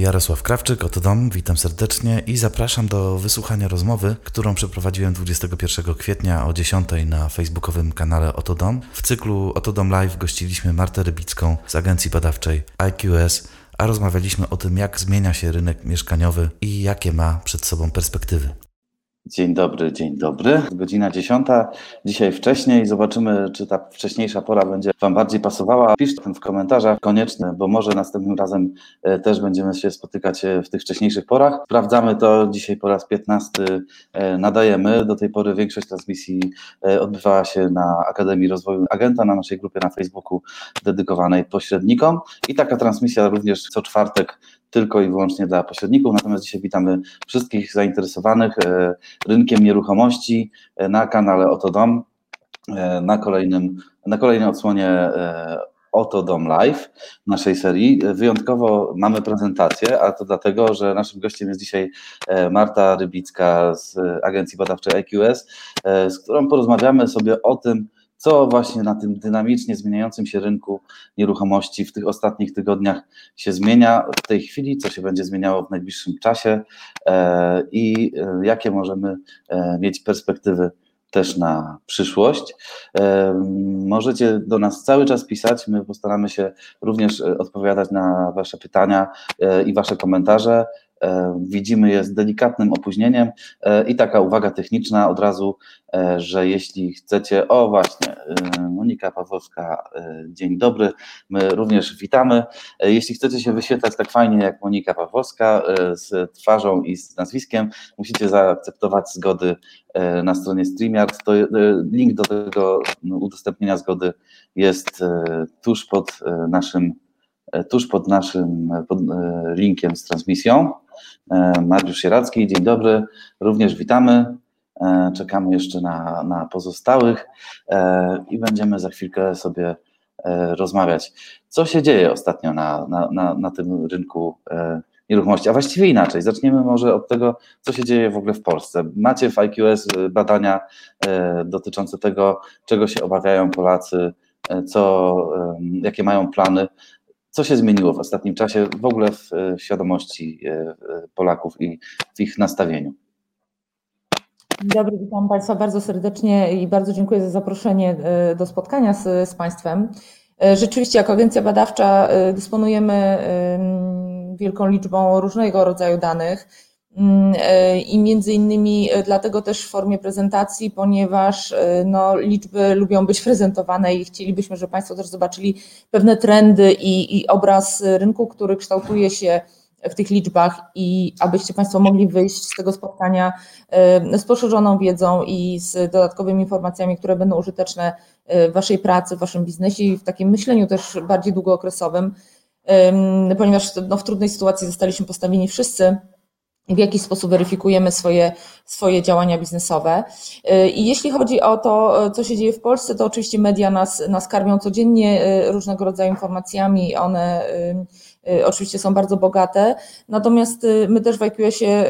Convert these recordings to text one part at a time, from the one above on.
Jarosław Krawczyk, oto dom, witam serdecznie i zapraszam do wysłuchania rozmowy, którą przeprowadziłem 21 kwietnia o 10 na facebookowym kanale Oto Dom. W cyklu Oto Dom Live gościliśmy Martę Rybicką z agencji badawczej IQS, a rozmawialiśmy o tym, jak zmienia się rynek mieszkaniowy i jakie ma przed sobą perspektywy. Dzień dobry, dzień dobry. Godzina dziesiąta. Dzisiaj wcześniej. Zobaczymy, czy ta wcześniejsza pora będzie Wam bardziej pasowała. Piszcie w komentarzach koniecznie, bo może następnym razem e, też będziemy się spotykać e, w tych wcześniejszych porach. Sprawdzamy to. Dzisiaj po raz piętnasty e, nadajemy. Do tej pory większość transmisji odbywała się na Akademii Rozwoju Agenta, na naszej grupie na Facebooku dedykowanej pośrednikom. I taka transmisja również co czwartek tylko i wyłącznie dla pośredników. Natomiast dzisiaj witamy wszystkich zainteresowanych e, rynkiem nieruchomości e, na kanale Oto Dom, e, na, kolejnym, na kolejnej odsłonie Oto Dom Live naszej serii. Wyjątkowo mamy prezentację, a to dlatego, że naszym gościem jest dzisiaj Marta Rybicka z agencji badawczej IQS, z którą porozmawiamy sobie o tym, co właśnie na tym dynamicznie zmieniającym się rynku nieruchomości w tych ostatnich tygodniach się zmienia w tej chwili, co się będzie zmieniało w najbliższym czasie e, i e, jakie możemy e, mieć perspektywy też na przyszłość. Możecie do nas cały czas pisać, my postaramy się również odpowiadać na Wasze pytania i Wasze komentarze. E, widzimy je z delikatnym opóźnieniem e, i taka uwaga techniczna od razu, e, że jeśli chcecie, o właśnie, Monika Pawłowska, dzień dobry, my również witamy. Jeśli chcecie się wyświetlać tak fajnie jak Monika Pawłowska z twarzą i z nazwiskiem, musicie zaakceptować zgody na stronie StreamYard. To link do tego udostępnienia zgody jest tuż pod naszym tuż pod naszym pod linkiem z transmisją. E, Mariusz Sieracki, dzień dobry, również witamy. E, czekamy jeszcze na, na pozostałych e, i będziemy za chwilkę sobie rozmawiać. Co się dzieje ostatnio na, na, na, na tym rynku nieruchomości, a właściwie inaczej. Zaczniemy może od tego, co się dzieje w ogóle w Polsce. Macie w IQS badania dotyczące tego, czego się obawiają Polacy, co, jakie mają plany co się zmieniło w ostatnim czasie w ogóle w, e, świadomości e, Polaków i w ich nastawieniu? Dobry, witam Państwa bardzo serdecznie i bardzo dziękuję za zaproszenie e, do spotkania z, z Państwem. Rzeczywiście, jako agencja badawcza dysponujemy wielką liczbą różnego rodzaju danych e, I między innymi e, dlatego też w formie prezentacji, ponieważ e, no, liczby lubią być prezentowane i chcielibyśmy, żeby Państwo też zobaczyli pewne trendy i, i obraz rynku, który kształtuje się w tych liczbach i abyście Państwo mogli wyjść z tego spotkania z poszerzoną wiedzą i z dodatkowymi informacjami, które będą użyteczne w Waszej pracy, w Waszym biznesie i w takim myśleniu też bardziej długookresowym, ponieważ no, w trudnej sytuacji zostaliśmy postawieni wszyscy w jaki sposób weryfikujemy swoje, swoje działania biznesowe. Y, I jeśli chodzi o to, co się dzieje w Polsce, to oczywiście media nas, nas karmią codziennie y, różnego rodzaju informacjami. One y, oczywiście są bardzo bogate. Natomiast my też w IQS-ie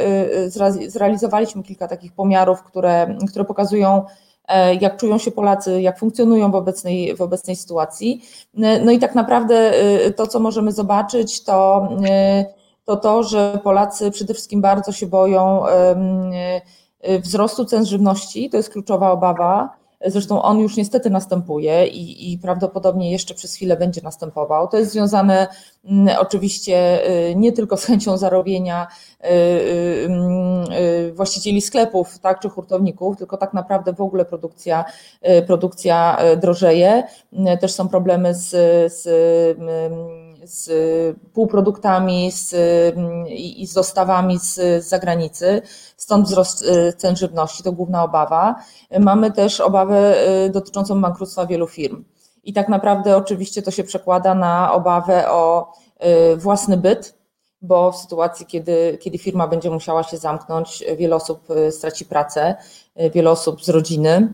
zrealizowaliśmy kilka takich pomiarów, które, które pokazują, e, jak czują się Polacy, jak funkcjonują w obecnej, w obecnej sytuacji. No i tak naprawdę to, co możemy zobaczyć, to to to, że Polacy przede wszystkim bardzo się boją wzrostu cen żywności, to jest kluczowa obawa. Zresztą on już niestety następuje i, i, prawdopodobnie jeszcze przez chwilę będzie następował. To jest związane mm, oczywiście y, nie tylko z chęcią zarobienia y, właścicieli sklepów tak, czy hurtowników, tylko tak naprawdę w ogóle produkcja, produkcja drożeje. Też są problemy z, z z półproduktami z, i, z dostawami z, z zagranicy, stąd wzrost y, cen żywności, to główna obawa. Mamy też obawę y, dotyczącą bankructwa wielu firm. I tak naprawdę oczywiście to się przekłada na obawę o y, własny byt, bo w sytuacji, kiedy, kiedy firma będzie musiała się zamknąć, wiele osób straci pracę, wiele osób z rodziny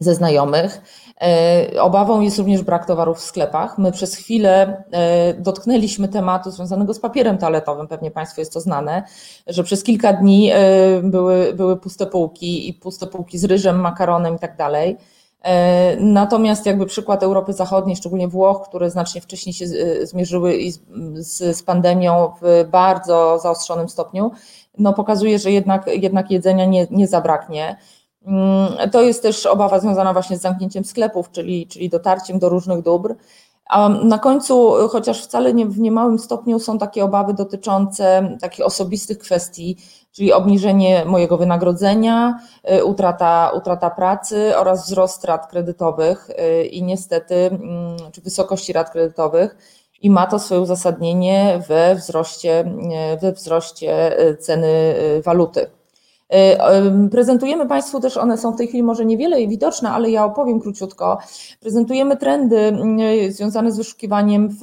ze znajomych. E, obawą jest również brak towarów w sklepach. My przez chwilę e, dotknęliśmy tematu związanego z papierem toaletowym, pewnie Państwu jest to znane, że przez kilka dni e, były, były puste półki i puste półki z ryżem, makaronem i tak dalej. Natomiast jakby przykład Europy Zachodniej, szczególnie Włoch, które znacznie wcześniej się zmierzyły z, z pandemią w bardzo zaostrzonym stopniu, no pokazuje, że jednak, jednak jedzenia nie, nie zabraknie. Mm, to jest też obawa związana właśnie z zamknięciem sklepów, czyli, czyli dotarciem do różnych dóbr. A na końcu, chociaż wcale nie w niemałym stopniu są takie obawy dotyczące takich osobistych kwestii, czyli obniżenie mojego wynagrodzenia, y, utrata, utrata pracy oraz wzrost rat kredytowych y, i niestety, mm, czy wysokości rat kredytowych. I ma to swoje uzasadnienie we wzroście, y, we wzroście ceny waluty. Prezentujemy Państwu też, one są w tej chwili może niewiele widoczne, ale ja opowiem króciutko. Prezentujemy trendy mm, związane z wyszukiwaniem w,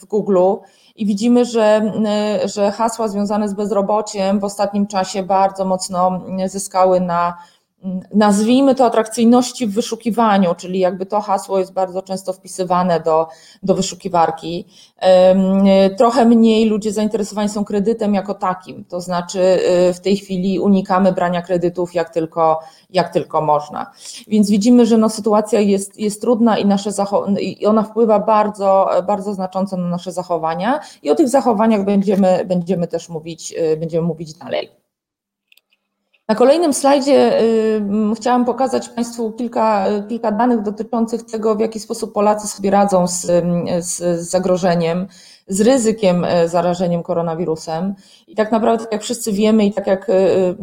w Google i widzimy, że, że hasła związane z bezrobociem w ostatnim czasie bardzo mocno zyskały na nazwijmy to atrakcyjności w wyszukiwaniu, czyli jakby to hasło jest bardzo często wpisywane do, do wyszukiwarki. Trochę mniej ludzie zainteresowani są kredytem jako takim, to znaczy y, w tej chwili unikamy brania kredytów jak tylko, jak tylko można. Więc widzimy, że no sytuacja jest, jest trudna i, nasze i ona wpływa bardzo, bardzo znacząco na nasze zachowania i o tych zachowaniach będziemy, będziemy też mówić, y, będziemy mówić dalej. Na kolejnym slajdzie chciałam pokazać Państwu kilka, kilka danych dotyczących tego, w jaki sposób Polacy sobie radzą z, z zagrożeniem, z ryzykiem e, zarażeniem koronawirusem. I tak naprawdę, tak jak wszyscy wiemy i tak jak e,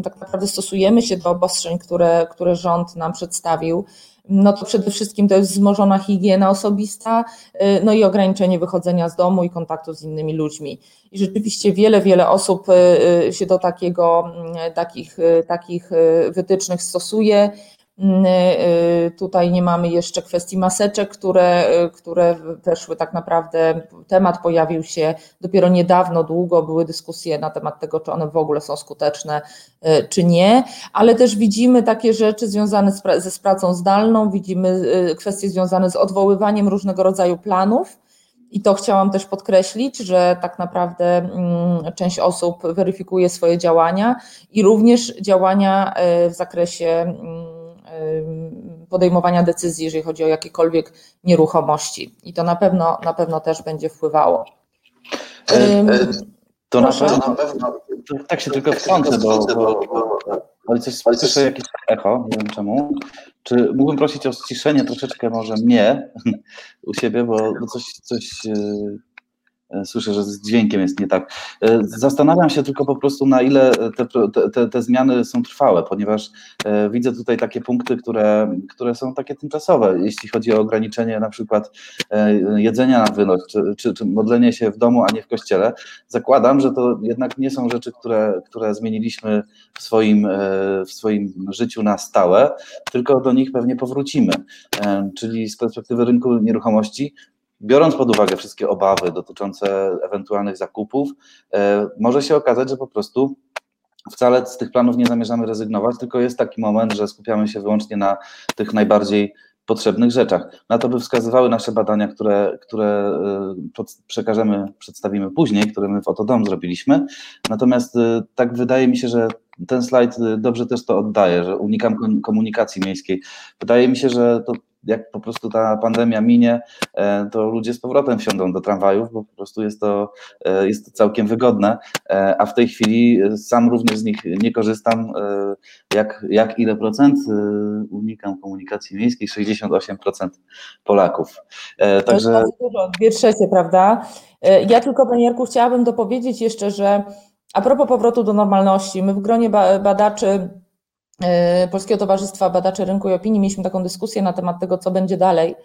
tak naprawdę stosujemy się do obostrzeń, które, które rząd nam przedstawił, no to przede wszystkim to jest wzmożona higiena osobista, y, no i ograniczenie wychodzenia z domu i kontaktu z innymi ludźmi. I rzeczywiście wiele, wiele osób y, y, się do takiego, mm, takich, takich wytycznych stosuje. Mm, y, tutaj nie mamy jeszcze kwestii maseczek, które, y, które weszły tak naprawdę. Temat pojawił się dopiero niedawno, długo były dyskusje na temat tego, czy one w ogóle są skuteczne, y, czy nie, ale też widzimy takie rzeczy związane z, ze pracą zdalną, widzimy kwestie związane z odwoływaniem różnego rodzaju planów. I to chciałam też podkreślić, że tak naprawdę mm, część osób weryfikuje swoje działania i również działania w zakresie mm, podejmowania decyzji, jeżeli chodzi o jakiekolwiek nieruchomości. I to na pewno, na pewno też będzie wpływało. E, e, to na pewno, na pewno, tak się tylko wtrącę, bo, bo, ale coś słyszę jakieś echo, nie wiem czemu. Czy mógłbym prosić o ściszenie troszeczkę może mnie u siebie, bo, bo coś, coś E, słyszę, że z dźwiękiem jest nie tak. E, zastanawiam się tylko po prostu, na ile te, te, te zmiany są trwałe, ponieważ e, widzę tutaj takie punkty, które, które są takie tymczasowe, jeśli chodzi o ograniczenie na przykład jedzenia na wynos, czy, czy, czy modlenie się w domu, a nie w kościele. Zakładam, że to jednak nie są rzeczy, które, które zmieniliśmy w swoim, w swoim życiu na stałe, tylko do nich pewnie powrócimy. Czyli z perspektywy rynku nieruchomości biorąc pod uwagę wszystkie obawy dotyczące ewentualnych zakupów, e, może się okazać, że po prostu wcale z tych planów nie zamierzamy rezygnować, tylko jest taki moment, że skupiamy się wyłącznie na tych najbardziej potrzebnych rzeczach. Na to by wskazywały nasze badania, które, które e, przekażemy, przedstawimy później, które my w Oto Dom zrobiliśmy. Natomiast e, tak wydaje mi się, że ten slajd dobrze też to oddaje, że unikam komunikacji miejskiej. Wydaje mi się, że to jak po prostu ta pandemia minie, e, to ludzie z powrotem wsiądą do tramwajów, bo po prostu jest to, e, jest to całkiem wygodne, e, a w tej chwili sam również z nich nie korzystam. Jak, jak ile procent unikam komunikacji miejskiej? 68% Polaków. Także... To jest dużo, dwie trzecie, prawda? Ja tylko, Panie Jarku, chciałabym dopowiedzieć jeszcze, że a propos powrotu do normalności, my w gronie badaczy E, Polskiego Towarzystwa Badaczy Rynku i Opinii mieliśmy taką dyskusję na temat tego, co będzie dalej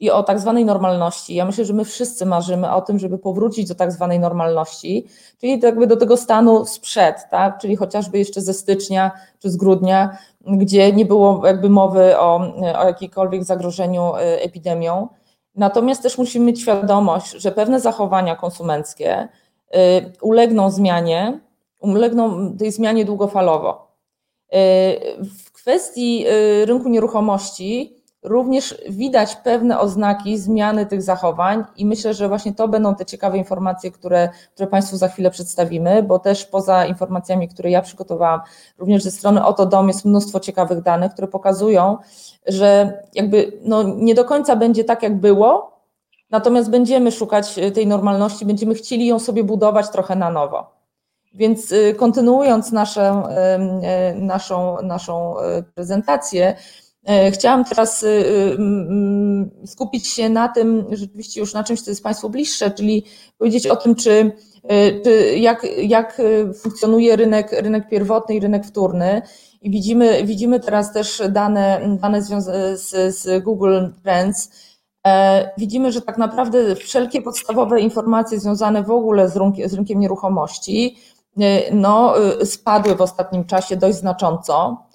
i o tak zwanej normalności. Ja myślę, że my wszyscy marzymy o tym, żeby powrócić do tak zwanej normalności, czyli jakby do tego stanu sprzed, tak? czyli chociażby jeszcze ze stycznia czy z grudnia, gdzie nie było jakby mowy o, o jakiejkolwiek zagrożeniu e, epidemią. Natomiast też musimy mieć świadomość, że pewne zachowania konsumenckie ulegną zmianie, ulegną tej zmianie długofalowo. W kwestii y, rynku nieruchomości również widać pewne oznaki zmiany tych zachowań i myślę, że właśnie to będą te ciekawe informacje, które, które Państwu za chwilę przedstawimy, bo też poza informacjami, które ja przygotowałam, również ze strony Oto Dom jest mnóstwo ciekawych danych, które pokazują, że jakby no nie do końca będzie tak, jak było, natomiast będziemy szukać tej normalności, będziemy chcieli ją sobie budować trochę na nowo. Więc y, kontynuując naszą, y, naszą, naszą prezentację, chciałam teraz skupić się na tym, rzeczywiście już na czymś, co jest Państwu bliższe, czyli powiedzieć o tym, czy, czy jak, jak funkcjonuje rynek, rynek pierwotny i rynek wtórny. I widzimy, widzimy teraz też dane, dane z, z Google Trends. E, widzimy, że tak naprawdę wszelkie podstawowe informacje związane w ogóle z, rynkiem, z rynkiem nieruchomości E, no, e, spadły w ostatnim czasie dość znacząco.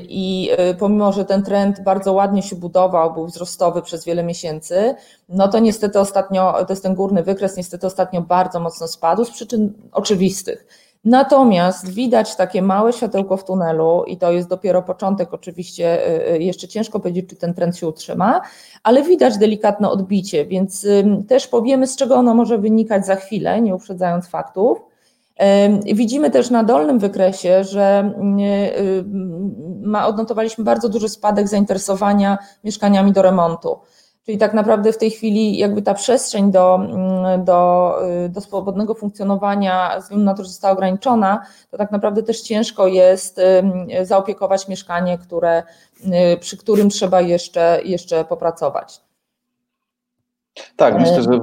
I pomimo, że ten trend bardzo ładnie się budował, był wzrostowy przez wiele miesięcy, no to niestety ostatnio, to jest ten górny wykres, niestety ostatnio bardzo mocno spadł z przyczyn oczywistych. Natomiast widać takie małe światełko w tunelu i to jest dopiero początek, oczywiście jeszcze ciężko powiedzieć, czy ten trend się utrzyma, ale widać delikatne odbicie, więc też powiemy, z czego ono może wynikać za chwilę, nie uprzedzając faktów. Widzimy też na dolnym wykresie, że y, odnotowaliśmy bardzo duży spadek zainteresowania mieszkaniami do remontu. Czyli tak naprawdę w tej chwili jakby ta przestrzeń do, mm, do, y, do swobodnego funkcjonowania, z względu na to, że została ograniczona, to tak naprawdę też ciężko jest zaopiekować mieszkanie, które, y, przy którym trzeba jeszcze, jeszcze popracować. Tak, myślę, że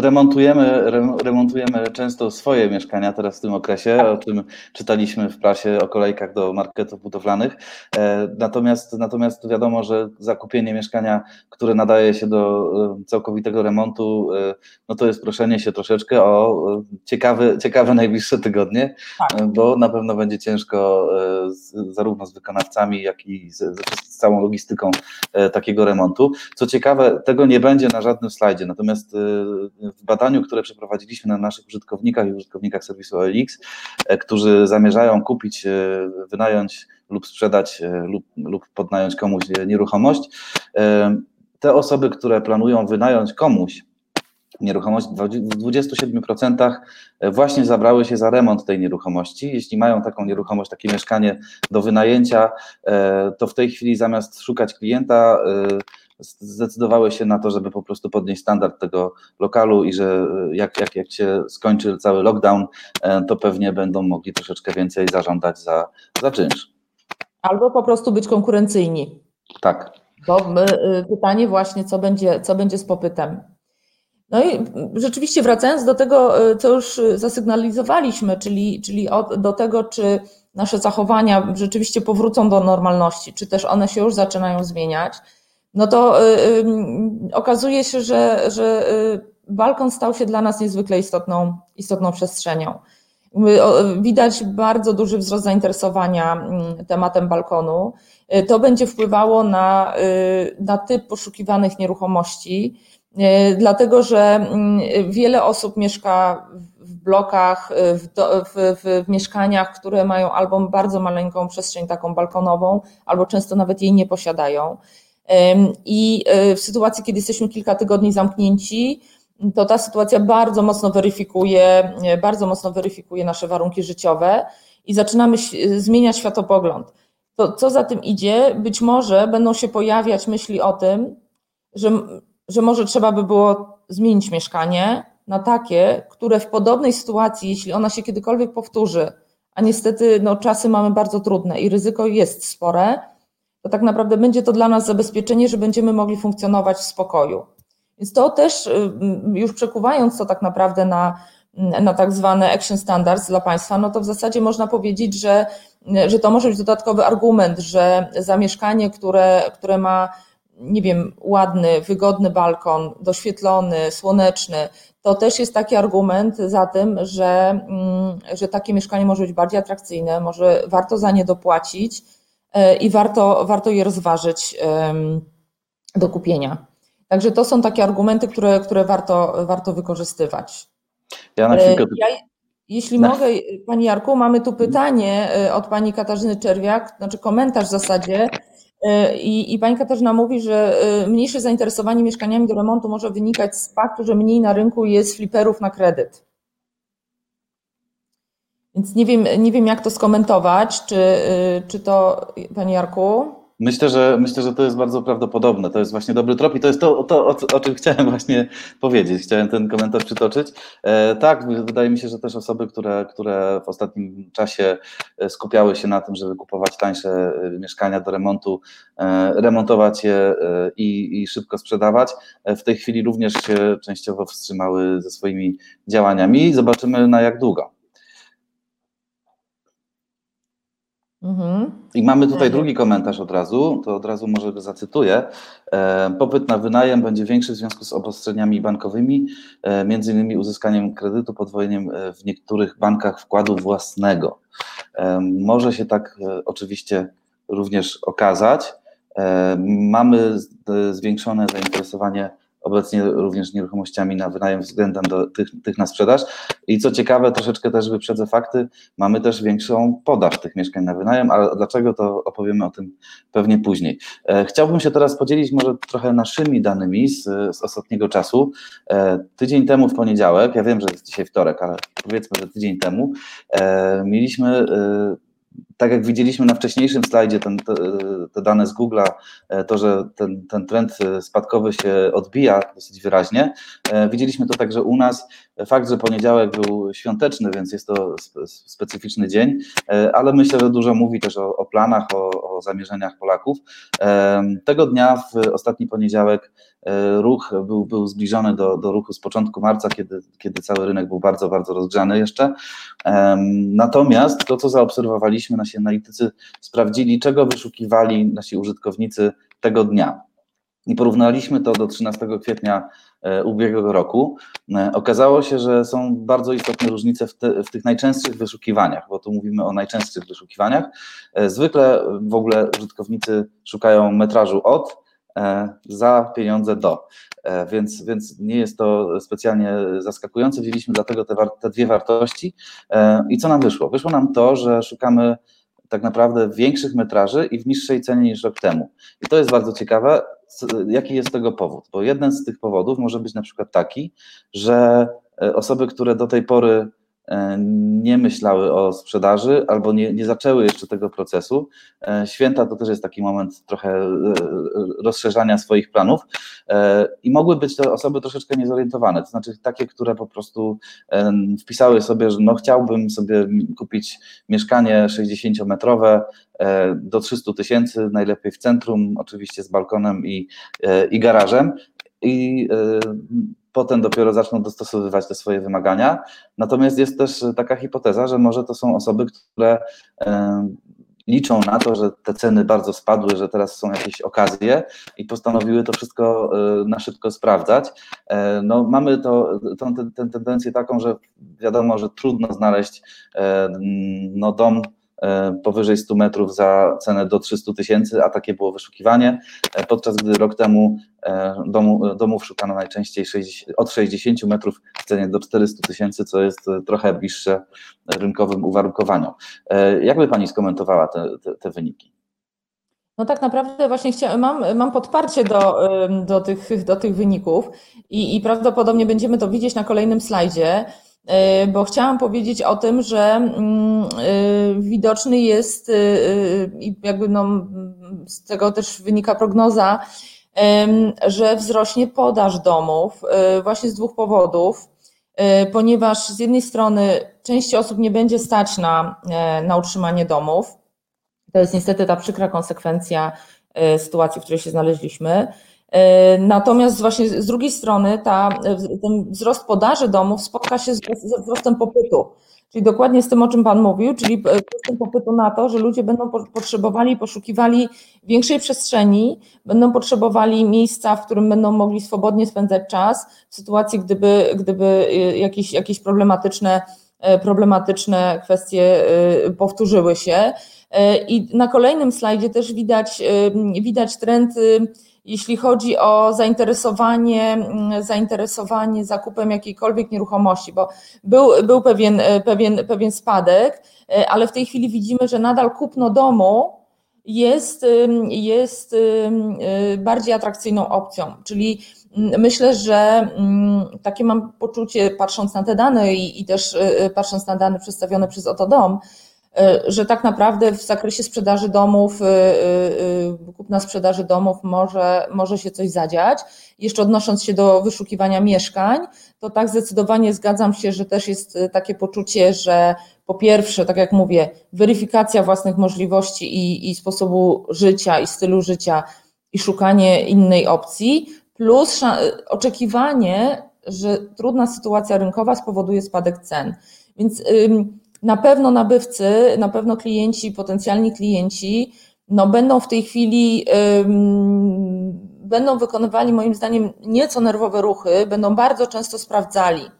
remontujemy, remontujemy często swoje mieszkania teraz w tym okresie, tak. o czym czytaliśmy w prasie o kolejkach do marketów budowlanych. E, natomiast, natomiast wiadomo, że zakupienie mieszkania, które nadaje się do e, całkowitego remontu, e, no to jest proszenie się troszeczkę o ciekawe, ciekawe najbliższe tygodnie, tak. bo na pewno będzie ciężko z, zarówno z wykonawcami, jak i z, z całą logistyką takiego remontu. Co ciekawe, tego nie będzie na żadnym slajdzie. Natomiast y, w badaniu, które przeprowadziliśmy na naszych użytkownikach i użytkownikach serwisu OLX, e, którzy zamierzają kupić, e, wynająć lub sprzedać e, lub, lub podnająć komuś nieruchomość, te osoby, które planują wynająć komuś nieruchomość, w 27% właśnie zabrały się za remont tej nieruchomości. Jeśli mają taką nieruchomość, takie mieszkanie do wynajęcia, to w tej chwili zamiast szukać klienta, zdecydowały się na to, żeby po prostu podnieść standard tego lokalu i że e, jak, jak, jak się skończy cały lockdown, e, to pewnie będą mogli troszeczkę więcej zażądać za, za czynsz. Albo po prostu być konkurencyjni. Tak. Bo e, pytanie właśnie, co będzie, co będzie z popytem. No i rzeczywiście wracając do tego, co już zasygnalizowaliśmy, czyli, czyli do tego, czy nasze zachowania rzeczywiście powrócą do normalności, czy też one się już zaczynają zmieniać no to y, okazuje się, że, że balkon stał się dla nas niezwykle istotną, istotną przestrzenią. Widać bardzo duży wzrost zainteresowania tematem balkonu. To będzie wpływało na, na typ poszukiwanych nieruchomości, dlatego że mm, wiele osób mieszka w blokach, w, w, w, mieszkaniach, które mają albo bardzo maleńką przestrzeń taką balkonową, albo często nawet jej nie posiadają. I e, w sytuacji, kiedy jesteśmy kilka tygodni zamknięci, to ta sytuacja bardzo mocno weryfikuje, e, bardzo mocno weryfikuje nasze warunki życiowe i zaczynamy zmieniać światopogląd. To, co za tym idzie, być może będą się pojawiać myśli o tym, że, że może trzeba by było zmienić mieszkanie na takie, które w podobnej sytuacji, jeśli ona się kiedykolwiek powtórzy, a niestety no, czasy mamy bardzo trudne i ryzyko jest spore, to tak naprawdę będzie to dla nas zabezpieczenie, że będziemy mogli funkcjonować w spokoju. Więc to też, y, już przekuwając to tak naprawdę na, na tak zwane action standards dla państwa, no to w zasadzie można powiedzieć, że, że to może być dodatkowy argument, że zamieszkanie, które, które ma, nie wiem, ładny, wygodny balkon, doświetlony, słoneczny, to też jest taki argument za tym, że, mm, że takie mieszkanie może być bardziej atrakcyjne, może warto za nie dopłacić E, i warto, warto je rozważyć do kupienia. Także to są takie argumenty, które, które warto, warto wykorzystywać. Ja na chwilkę... Ja, jeśli na... mogę, Pani Jarku, mamy tu pytanie e, od Pani Katarzyny Czerwiak, znaczy komentarz w zasadzie. I, I pani Katarzyna mówi, że mniejsze zainteresowanie mieszkaniami do remontu może wynikać z faktu, że mniej na rynku jest fliperów na kredyt. Więc nie wiem, nie wiem jak to skomentować, czy, czy to, Panie Jarku? Myślę, że myślę, że to jest bardzo prawdopodobne. To jest właśnie dobry trop i to jest to, to o, o, czym chciałem właśnie powiedzieć. Chciałem ten komentarz przytoczyć. E, tak, wydaje mi się, że też osoby, które, które w ostatnim czasie e, skupiały się na tym, żeby kupować tańsze e, mieszkania do remontu, e, remontować je e, i, i szybko sprzedawać, w tej chwili również się częściowo wstrzymały ze swoimi działaniami. Zobaczymy na jak długo. Mhm. I mamy tutaj drugi komentarz od razu, to od razu może go zacytuję. E, popyt na wynajem będzie większy w związku z obostrzeniami bankowymi, e, między innymi uzyskaniem kredytu, podwojeniem e, w niektórych bankach wkładu własnego. Może się tak oczywiście również okazać. Mamy zwiększone zainteresowanie obecnie również nieruchomościami na wynajem względem do tych, tych na sprzedaż. I co ciekawe, troszeczkę też wyprzedzę fakty, mamy też większą podaż tych mieszkań na wynajem, ale dlaczego to opowiemy o tym pewnie później. E, chciałbym się teraz podzielić może trochę naszymi danymi z, z ostatniego czasu. E, tydzień temu w poniedziałek, ja wiem, że jest dzisiaj wtorek, ale powiedzmy, że tydzień temu e, mieliśmy tak jak widzieliśmy na wcześniejszym slajdzie, ten, te, te, dane z Google'a, e, to, że ten, ten trend spadkowy się odbija dosyć wyraźnie, e, widzieliśmy to także u nas. Fakt, że poniedziałek był świąteczny, więc jest to specyficzny dzień, e, ale myślę, że dużo mówi też o, o planach, o, o zamierzeniach Polaków. Tego dnia, w ostatni poniedziałek, ruch był, był zbliżony do, do ruchu z początku marca, kiedy, kiedy cały rynek był bardzo, bardzo rozgrzany jeszcze. Natomiast to, co zaobserwowaliśmy, nasi analitycy sprawdzili, czego wyszukiwali nasi użytkownicy tego dnia. I porównaliśmy to do 13 kwietnia e, ubiegłego roku. E, okazało się, że są bardzo istotne różnice w, te, w, tych najczęstszych wyszukiwaniach, bo tu mówimy o najczęstszych wyszukiwaniach. E, zwykle w ogóle użytkownicy szukają metrażu od, za pieniądze do. Więc, więc nie jest to specjalnie zaskakujące. Wzięliśmy dlatego te, te dwie wartości. I co nam wyszło? Wyszło nam to, że szukamy tak naprawdę większych metraży i w niższej cenie niż rok temu. I to jest bardzo ciekawe, jaki jest tego powód, bo jeden z tych powodów może być na przykład taki, że e, osoby, które do tej pory nie myślały o sprzedaży albo nie, nie zaczęły jeszcze tego procesu. E, święta to też jest taki moment trochę e, rozszerzania swoich planów i mogły być te osoby troszeczkę niezorientowane, to znaczy takie, które po prostu wpisały sobie, że no chciałbym sobie kupić mieszkanie 60-metrowe do 300 tysięcy, najlepiej w centrum, oczywiście z balkonem i, i garażem i potem dopiero zaczną dostosowywać te swoje wymagania. Natomiast jest też taka hipoteza, że może to są osoby, które e, liczą na to, że te ceny bardzo spadły, że teraz są jakieś okazje i postanowiły to wszystko e, na szybko sprawdzać. E, no, mamy to, tą, tę tendencję taką, że wiadomo, że trudno znaleźć no, dom E, powyżej 100 metrów za cenę do 300 tysięcy, a takie było wyszukiwanie, e, podczas gdy rok temu e, domu, domów szukano najczęściej 60, od 60 metrów w cenie do 400 tysięcy, co jest trochę bliższe rynkowym uwarunkowaniom. Jak by Pani skomentowała te, te, te wyniki? No tak naprawdę właśnie chciałam, mam, mam podparcie do, do, tych, do tych wyników i, i prawdopodobnie będziemy to widzieć na kolejnym slajdzie. E, bo chciałam powiedzieć o tym, że mm, e, widoczny jest e, i jakby no, z tego też wynika prognoza, że wzrośnie podaż domów właśnie z dwóch powodów, ponieważ z jednej strony części osób nie będzie stać na, na utrzymanie domów. To jest niestety ta przykra konsekwencja sytuacji, w której się znaleźliśmy. E, natomiast właśnie z drugiej strony ta, ten wzrost podaży domów spotka się z wzrostem popytu. Czyli dokładnie z tym, o czym Pan mówił, czyli wzrostem popytu na to, że ludzie będą potrzebowali, poszukiwali większej przestrzeni, będą potrzebowali miejsca, w którym będą mogli swobodnie spędzać czas, w sytuacji, gdyby, gdyby e, jakieś, jakieś problematyczne, e, problematyczne kwestie powtórzyły się. I na kolejnym slajdzie też widać, widać trend jeśli chodzi o zainteresowanie, zainteresowanie zakupem jakiejkolwiek nieruchomości, bo był, był pewien, pewien, pewien spadek, e, ale w tej chwili widzimy, że nadal kupno domu jest, jest bardziej atrakcyjną opcją. Czyli myślę, że takie mam poczucie, patrząc na te dane i, i też patrząc na dane przedstawione przez Oto Dom, że tak naprawdę w zakresie sprzedaży domów, kupna sprzedaży domów może, może się coś zadziać. Jeszcze odnosząc się do wyszukiwania mieszkań, to tak zdecydowanie zgadzam się, że też jest takie poczucie, że po pierwsze, tak jak mówię, weryfikacja własnych możliwości i, i sposobu życia i stylu życia i szukanie innej opcji, plus oczekiwanie, że trudna sytuacja rynkowa spowoduje spadek cen. Więc na pewno nabywcy, na pewno klienci, potencjalni klienci, no będą w tej chwili, będą wykonywali moim zdaniem nieco nerwowe ruchy, będą bardzo często sprawdzali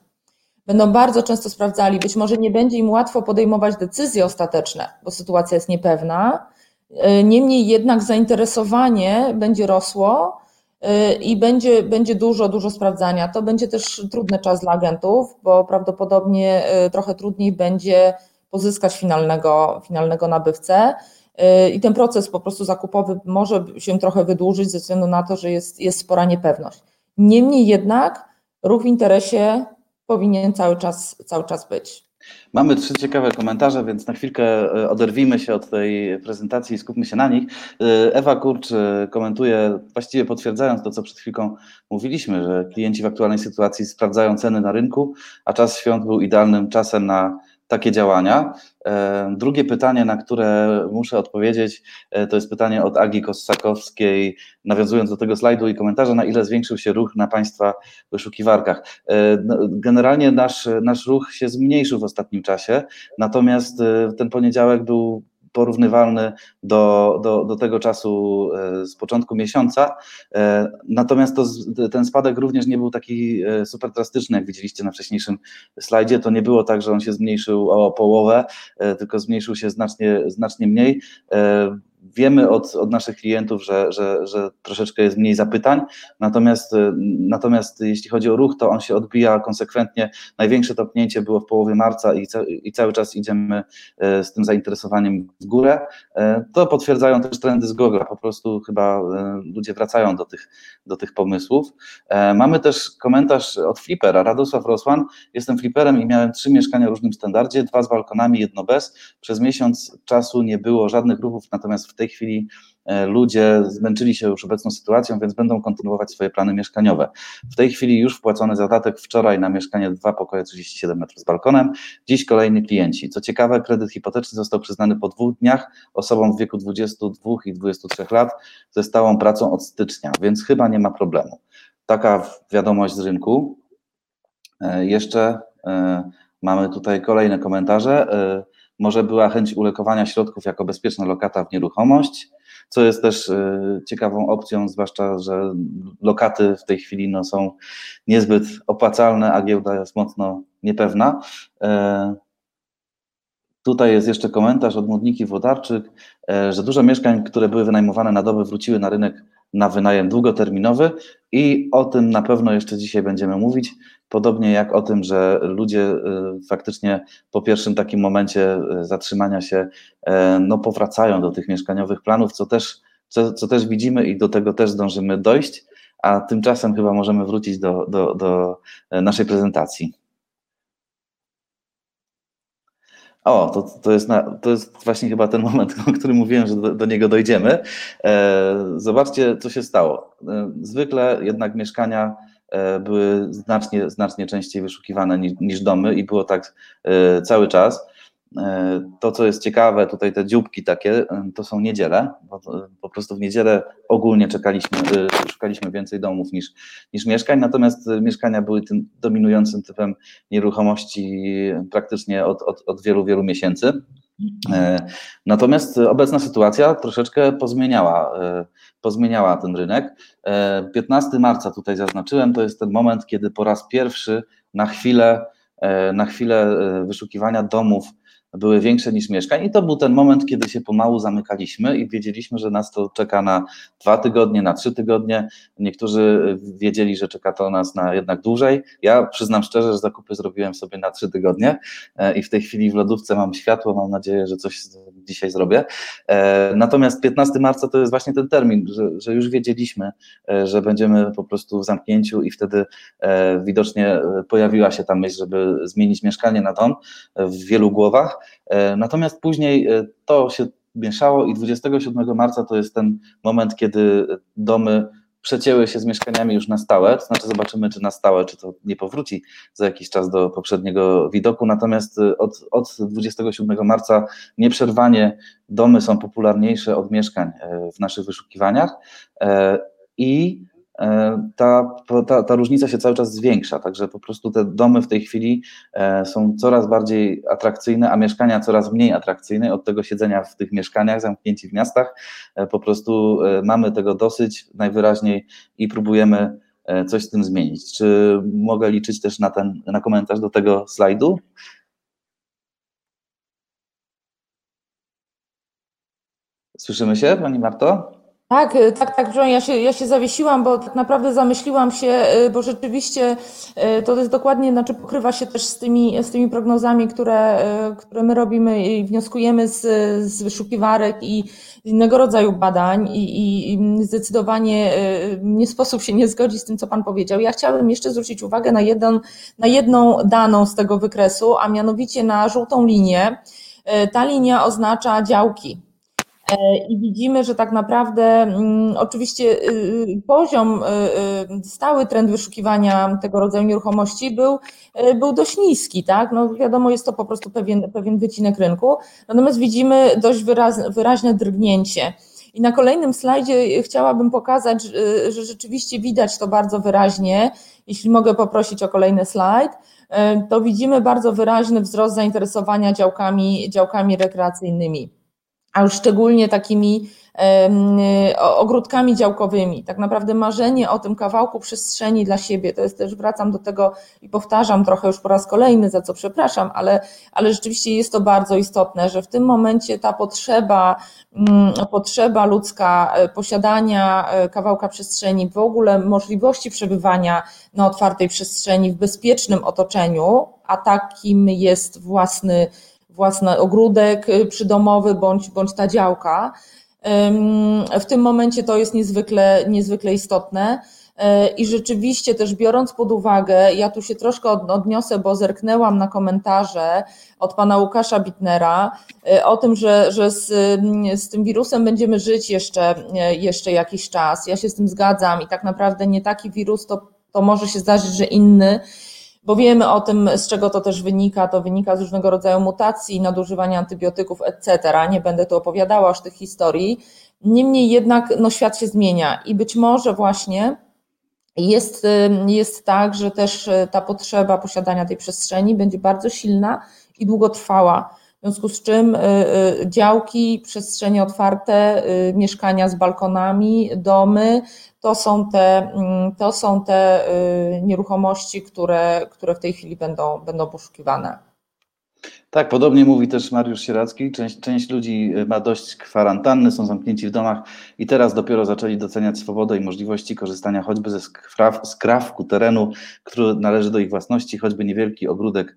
będą bardzo często sprawdzali. Być może nie będzie im łatwo podejmować decyzje ostateczne, bo sytuacja jest niepewna. E, niemniej jednak zainteresowanie będzie rosło i będzie, będzie dużo, dużo sprawdzania. To będzie też trudny czas dla agentów, bo prawdopodobnie e, trochę trudniej będzie pozyskać finalnego, finalnego nabywcę. I ten proces po prostu zakupowy może się trochę wydłużyć ze względu na to, że jest, jest spora niepewność. Niemniej jednak ruch w interesie powinien cały czas, cały czas być. Mamy trzy ciekawe komentarze, więc na chwilkę e, oderwijmy się od tej prezentacji i skupmy się na nich. E, Ewa Kurcz e, komentuje, właściwie potwierdzając to, co przed chwilką mówiliśmy, że klienci w aktualnej sytuacji sprawdzają ceny na rynku, a czas świąt był idealnym czasem na takie działania. E, drugie pytanie, na które muszę odpowiedzieć, e, to jest pytanie od Agi Kossakowskiej, nawiązując do tego slajdu i komentarza, na ile zwiększył się ruch na Państwa wyszukiwarkach. E, no, generalnie nasz, nasz ruch się zmniejszył w ostatnim czasie, natomiast ten poniedziałek był porównywalny do, do, do tego czasu e, z początku miesiąca. E, natomiast to, ten spadek również nie był taki e, super drastyczny, jak widzieliście na wcześniejszym slajdzie. To nie było tak, że on się zmniejszył o połowę, tylko zmniejszył się znacznie, znacznie mniej. Wiemy od, od naszych klientów, że, że, że troszeczkę jest mniej zapytań, natomiast, y, natomiast jeśli chodzi o ruch, to on się odbija konsekwentnie. Największe topnięcie było w połowie marca i, i cały czas idziemy y, z tym zainteresowaniem w górę. Y, to potwierdzają też trendy z Google, po prostu chyba ludzie wracają do tych, do tych pomysłów. Mamy też komentarz od flipera, Radosław Rosłan. Jestem fliperem i miałem trzy mieszkania w różnym standardzie, dwa z balkonami, jedno bez. Przez miesiąc czasu nie było żadnych ruchów, natomiast w tej chwili e, ludzie zmęczyli się już obecną sytuacją, więc będą kontynuować swoje plany mieszkaniowe. W tej chwili już wpłacony zadatek wczoraj na mieszkanie dwa pokoje 37 metrów z balkonem, dziś kolejni klienci. Co ciekawe, kredyt hipoteczny został przyznany po dwóch dniach osobom w wieku 22 i 23 lat ze stałą pracą od stycznia, więc chyba nie ma problemu. Taka wiadomość z rynku. E, jeszcze e, mamy tutaj kolejne komentarze może była chęć ulokowania środków jako bezpieczna lokata w nieruchomość, co jest też e, ciekawą opcją, zwłaszcza, że lokaty w tej chwili no, są niezbyt opłacalne, a giełda jest mocno niepewna. E, tutaj jest jeszcze komentarz od Modniki Wodarczyk, e, że dużo mieszkań, które były wynajmowane na dobę, wróciły na rynek na wynajem długoterminowy i o tym na pewno jeszcze dzisiaj będziemy mówić. Podobnie jak o tym, że ludzie y, faktycznie po pierwszym takim momencie y, zatrzymania się e, no, powracają do tych mieszkaniowych planów, co też, co, co też widzimy i do tego też zdążymy dojść, a tymczasem chyba możemy wrócić do, do, do e, naszej prezentacji. O, to, to, jest na, to jest właśnie chyba ten moment, o którym mówiłem, że do, do niego dojdziemy. E, zobaczcie, co się stało. Zwykle jednak mieszkania E, były znacznie, znacznie częściej wyszukiwane niż, niż domy i było tak e, cały czas. E, to, co jest ciekawe, tutaj te dzióbki takie, to są niedziele. Po prostu w niedzielę ogólnie czekaliśmy, szukaliśmy więcej domów niż, niż mieszkań, natomiast mieszkania były tym dominującym typem nieruchomości praktycznie od, od, od wielu, wielu miesięcy. Natomiast obecna sytuacja troszeczkę pozmieniała, pozmieniała ten rynek. 15 marca tutaj zaznaczyłem, to jest ten moment, kiedy po raz pierwszy na chwilę, na chwilę wyszukiwania domów były większe niż mieszkań i to był ten moment, kiedy się pomału zamykaliśmy i wiedzieliśmy, że nas to czeka na dwa tygodnie, na trzy tygodnie. Niektórzy wiedzieli, że czeka to nas na jednak dłużej. Ja przyznam szczerze, że zakupy zrobiłem sobie na trzy tygodnie i w tej chwili w lodówce mam światło, mam nadzieję, że coś dzisiaj zrobię. Natomiast 15 marca to jest właśnie ten termin, że, że już wiedzieliśmy, że będziemy po prostu w zamknięciu i wtedy widocznie pojawiła się ta myśl, żeby zmienić mieszkanie na dom w wielu głowach. Natomiast później to się mieszało i 27 marca to jest ten moment, kiedy domy przecięły się z mieszkaniami już na stałe, to znaczy zobaczymy, czy na stałe, czy to nie powróci za jakiś czas do poprzedniego widoku, natomiast od, od 27 marca nieprzerwanie domy są popularniejsze od mieszkań w naszych wyszukiwaniach i E, ta, ta, ta różnica się cały czas zwiększa, także po prostu te domy w tej chwili e, są coraz bardziej atrakcyjne, a mieszkania coraz mniej atrakcyjne od tego siedzenia w tych mieszkaniach, zamknięci w miastach. E, po prostu mamy tego dosyć najwyraźniej i próbujemy coś z tym zmienić. Czy mogę liczyć też na, ten, na komentarz do tego slajdu? Słyszymy się, Pani Marto? Tak, y, tak, tak, ja się, ja się zawiesiłam, bo tak naprawdę zamyśliłam się, y, bo rzeczywiście y, to jest dokładnie, znaczy pokrywa się też z tymi, z tymi prognozami, które, które my robimy i wnioskujemy z, z wyszukiwarek i innego rodzaju badań i, i zdecydowanie nie sposób się nie zgodzić z tym, co Pan powiedział. Ja chciałabym jeszcze zwrócić uwagę na, jeden, na jedną daną z tego wykresu, a mianowicie na żółtą linię. Ta linia oznacza działki. E, I widzimy, że tak naprawdę mm, oczywiście y, y, poziom, y, stały trend wyszukiwania tego rodzaju nieruchomości był, był dość niski, tak? No wiadomo, jest to po prostu pewien, pewien wycinek rynku. Natomiast widzimy dość wyraz, wyraźne drgnięcie. I na kolejnym slajdzie chciałabym pokazać, że rzeczywiście widać to bardzo wyraźnie. Jeśli mogę poprosić o kolejny slajd, to widzimy bardzo wyraźny wzrost zainteresowania działkami, działkami rekreacyjnymi a już szczególnie takimi ogródkami działkowymi. Tak naprawdę marzenie o tym kawałku przestrzeni dla siebie, to jest też, wracam do tego i powtarzam trochę już po raz kolejny, za co przepraszam, ale, ale rzeczywiście jest to bardzo istotne, że w tym momencie ta potrzeba, mm, potrzeba ludzka e, posiadania e, kawałka przestrzeni, w ogóle możliwości przebywania na otwartej przestrzeni w bezpiecznym otoczeniu, a takim jest własny własny ogródek y, przydomowy bądź, bądź ta działka. W tym momencie to jest niezwykle, niezwykle istotne. Y, I rzeczywiście też biorąc pod uwagę, ja tu się troszkę odniosę, bo zerknęłam na komentarze od pana Łukasza Bitnera y, o tym, że, że z, z tym wirusem będziemy żyć jeszcze, jeszcze jakiś czas. Ja się z tym zgadzam i tak naprawdę nie taki wirus, to, to może się zdarzyć, że inny bo wiemy o tym, z czego to też wynika. To wynika z różnego rodzaju mutacji, nadużywania antybiotyków, etc. Nie będę tu opowiadała już tych historii. Niemniej jednak no, świat się zmienia i być może właśnie jest, jest tak, że też y, ta potrzeba posiadania tej przestrzeni będzie bardzo silna i długotrwała. W związku z czym y, y, działki, przestrzenie otwarte, mieszkania z balkonami, domy, to są te, mm, to są te y, nieruchomości, które, które w tej chwili będą, będą poszukiwane. Tak, podobnie mówi też Mariusz Sieracki. Część, część ludzi y, ma dość kwarantanny, są zamknięci w domach i teraz dopiero zaczęli doceniać swobodę i możliwości korzystania choćby ze skraw, skrawku terenu, który należy do ich własności, choćby niewielki ogródek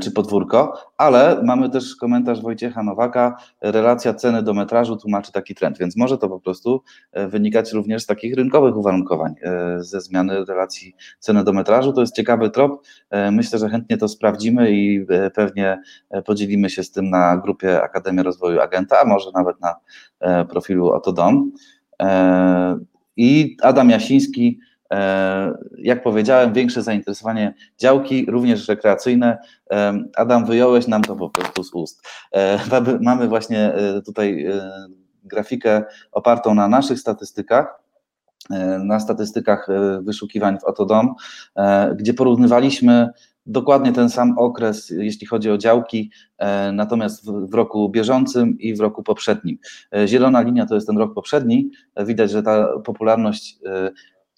czy podwórko, ale mamy też komentarz Wojciecha Nowaka, relacja ceny do metrażu tłumaczy taki trend, więc może to po prostu e, wynikać również z takich rynkowych uwarunkowań, e, ze zmiany relacji ceny do metrażu. To jest ciekawy trop, myślę, że chętnie to sprawdzimy i pewnie podzielimy się z tym na grupie Akademia Rozwoju Agenta, a może nawet na profilu Otodom. I Adam Jasiński E, jak powiedziałem, większe zainteresowanie działki, również rekreacyjne. E, Adam, wyjąłeś nam to po prostu z ust. E, mamy właśnie tutaj grafikę opartą na naszych statystykach, na statystykach wyszukiwań w Otodom, gdzie porównywaliśmy dokładnie ten sam okres, jeśli chodzi o działki, natomiast w, roku bieżącym i w roku poprzednim. Zielona linia to jest ten rok poprzedni. Widać, że ta popularność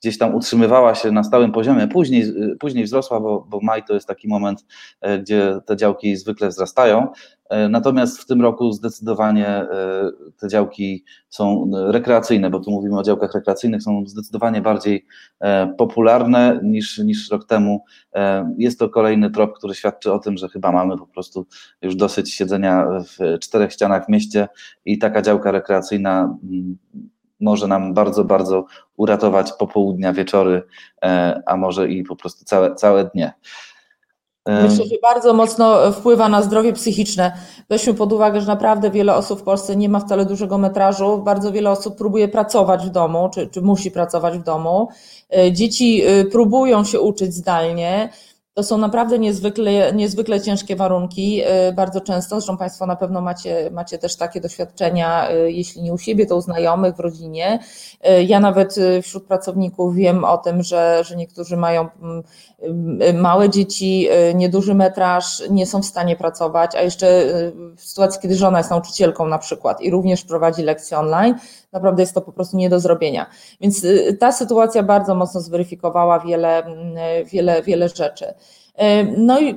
gdzieś tam utrzymywała się na stałym poziomie, później, później wzrosła, bo, bo maj to jest taki moment, e, gdzie te działki zwykle wzrastają. Natomiast w tym roku zdecydowanie te działki są rekreacyjne, bo tu mówimy o działkach rekreacyjnych, są zdecydowanie bardziej popularne niż, niż rok temu. Jest to kolejny trop, który świadczy o tym, że chyba mamy po prostu już dosyć siedzenia w czterech ścianach w mieście i taka działka rekreacyjna mm, może nam bardzo, bardzo uratować popołudnia, wieczory, e, a może i po prostu całe, całe dnie. E, Myślę, że bardzo mocno wpływa na zdrowie psychiczne. Weźmy pod uwagę, że naprawdę wiele osób w Polsce nie ma wcale dużego metrażu. Bardzo wiele osób próbuje pracować w domu, czy, czy musi pracować w domu. E, dzieci próbują się uczyć zdalnie. To są naprawdę niezwykle, niezwykle ciężkie warunki, y, bardzo często. Zresztą Państwo na pewno macie, macie też takie doświadczenia, y, jeśli nie u siebie, to u znajomych w rodzinie. Y, ja nawet wśród pracowników wiem o tym, że, że niektórzy mają mm, małe dzieci, nieduży metraż, nie są w stanie pracować, a jeszcze w sytuacji, kiedy żona jest nauczycielką na przykład i również prowadzi lekcje online, naprawdę jest to po prostu nie do zrobienia. Więc ta sytuacja bardzo mocno zweryfikowała wiele, wiele, wiele rzeczy. No i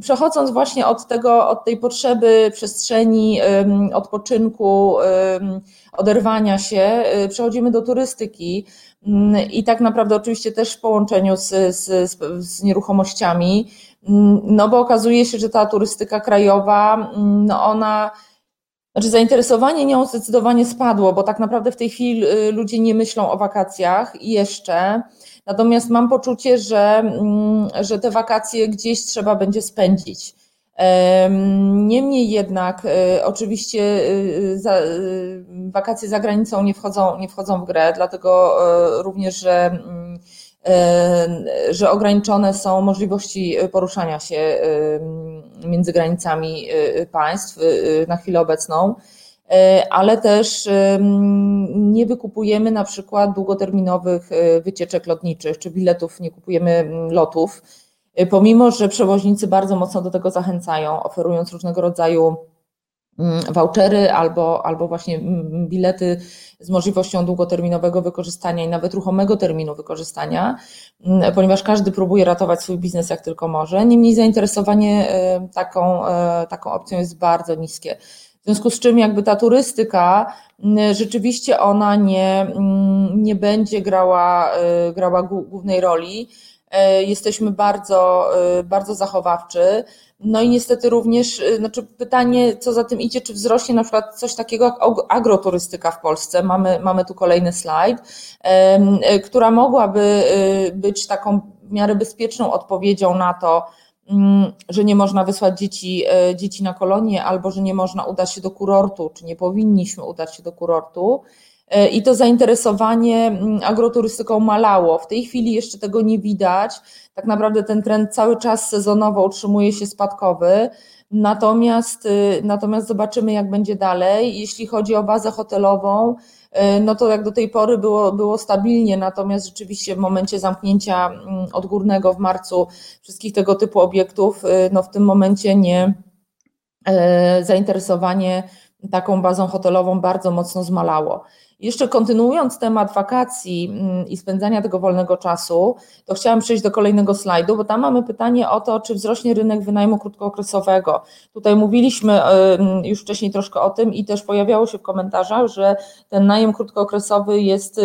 przechodząc właśnie od tego, od tej potrzeby przestrzeni, odpoczynku, oderwania się, y, przechodzimy do turystyki i tak naprawdę oczywiście też w połączeniu z, z, z nieruchomościami, no bo okazuje się, że ta turystyka krajowa, no ona znaczy zainteresowanie nią zdecydowanie spadło, bo tak naprawdę w tej chwili y, ludzie nie myślą o wakacjach jeszcze. Natomiast mam poczucie, że, mm, że te wakacje gdzieś trzeba będzie spędzić. Niemniej jednak, y, oczywiście y, wakacje za granicą nie wchodzą, nie wchodzą w grę, dlatego również, że mm, że ograniczone są możliwości poruszania się między granicami państw na chwilę obecną, ale też nie wykupujemy na przykład długoterminowych wycieczek lotniczych, czy biletów, nie kupujemy lotów, pomimo że przewoźnicy bardzo mocno do tego zachęcają, oferując różnego rodzaju vouchery albo, albo właśnie bilety z możliwością długoterminowego wykorzystania i nawet ruchomego terminu wykorzystania, ponieważ każdy próbuje ratować swój biznes jak tylko może. Niemniej zainteresowanie e, taką, e, taką opcją jest bardzo niskie. W związku z czym jakby ta turystyka rzeczywiście ona nie, nie będzie grała, e, grała głównej roli. Jesteśmy bardzo, bardzo zachowawczy. No i niestety również, y, znaczy pytanie, co za tym idzie, czy wzrośnie na przykład coś takiego jak agroturystyka w Polsce. Mamy, mamy tu kolejny slajd, y, która mogłaby y, być taką w miarę bezpieczną odpowiedzią na to, mm, że nie można wysłać dzieci, dzieci na kolonie, albo że nie można udać się do kurortu, czy nie powinniśmy udać się do kurortu. E, i to zainteresowanie mm, agroturystyką malało. W tej chwili jeszcze tego nie widać. Tak naprawdę ten trend cały czas sezonowo utrzymuje się spadkowy. Natomiast, y, natomiast zobaczymy, jak będzie dalej. Jeśli chodzi o bazę hotelową, no to jak do tej pory było, było stabilnie, natomiast rzeczywiście w momencie zamknięcia mm, odgórnego w marcu wszystkich tego typu obiektów, y, no w tym momencie nie zainteresowanie taką bazą hotelową bardzo mocno zmalało. Jeszcze kontynuując temat wakacji mm, i spędzania tego wolnego czasu, to chciałam przejść do kolejnego slajdu, bo tam mamy pytanie o to, czy wzrośnie rynek wynajmu krótkookresowego. Tutaj mówiliśmy już wcześniej troszkę o tym i też pojawiało się w komentarzach, że ten najem krótkookresowy jest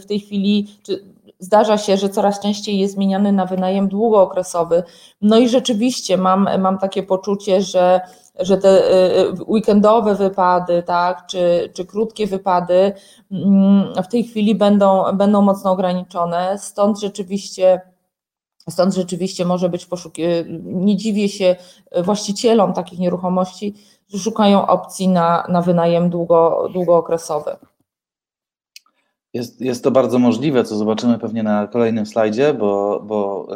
w tej chwili, czy zdarza się, że coraz częściej jest zmieniany na wynajem długookresowy. No i rzeczywiście mam, mam takie poczucie, że że te y, y, weekendowe wypady, tak, czy, czy krótkie wypady mm, w tej chwili będą, będą mocno ograniczone, stąd rzeczywiście Stąd rzeczywiście może być poszukiwanie. Nie dziwię się właścicielom takich nieruchomości, że szukają opcji na, na wynajem długo, długookresowy. Jest, jest to bardzo możliwe, co zobaczymy pewnie na kolejnym slajdzie, bo, bo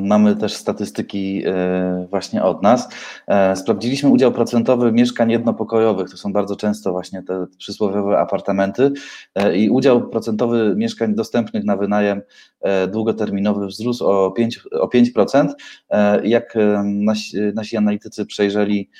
mamy też statystyki e, właśnie od nas. E, sprawdziliśmy udział procentowy mieszkań jednopokojowych, to są bardzo często właśnie te przysłowiowe apartamenty e, i udział procentowy mieszkań dostępnych na wynajem e, długoterminowy wzrósł o 5%. O 5%. Jak nasi, nasi analitycy przejrzeli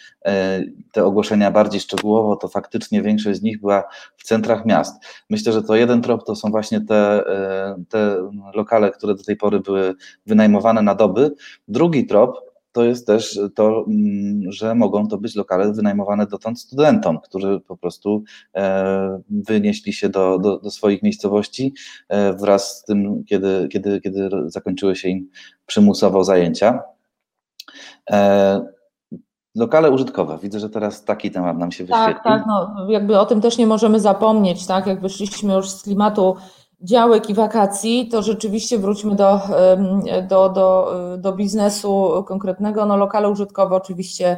te ogłoszenia bardziej szczegółowo, to faktycznie większość z nich była w centrach miast. Myślę, że to jeden trop to są właśnie te, e, te lokale, które do tej pory były wynajmowane na doby. Drugi trop to jest też to, mm, że mogą to być lokale wynajmowane dotąd studentom, którzy po prostu wynieśli się do, do, do swoich miejscowości wraz z tym, kiedy, kiedy, kiedy zakończyły się im przymusowo zajęcia. Lokale użytkowe. Widzę, że teraz taki temat nam się wyświetlił. Tak, tak, no, jakby o tym też nie możemy zapomnieć, tak? Jak wyszliśmy już z klimatu działek i wakacji, to rzeczywiście wróćmy do, do, do, do biznesu konkretnego. No, lokale użytkowe oczywiście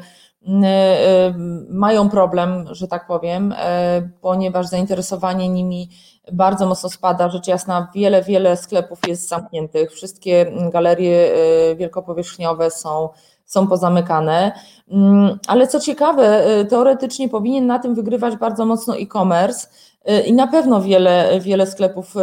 mają problem, że tak powiem, e, ponieważ zainteresowanie nimi bardzo mocno spada. Rzecz jasna, wiele, wiele sklepów jest zamkniętych. Wszystkie galerie e, wielkopowierzchniowe są są pozamykane. Mm, ale co ciekawe, y, teoretycznie powinien na tym wygrywać bardzo mocno e-commerce i na pewno wiele, wiele sklepów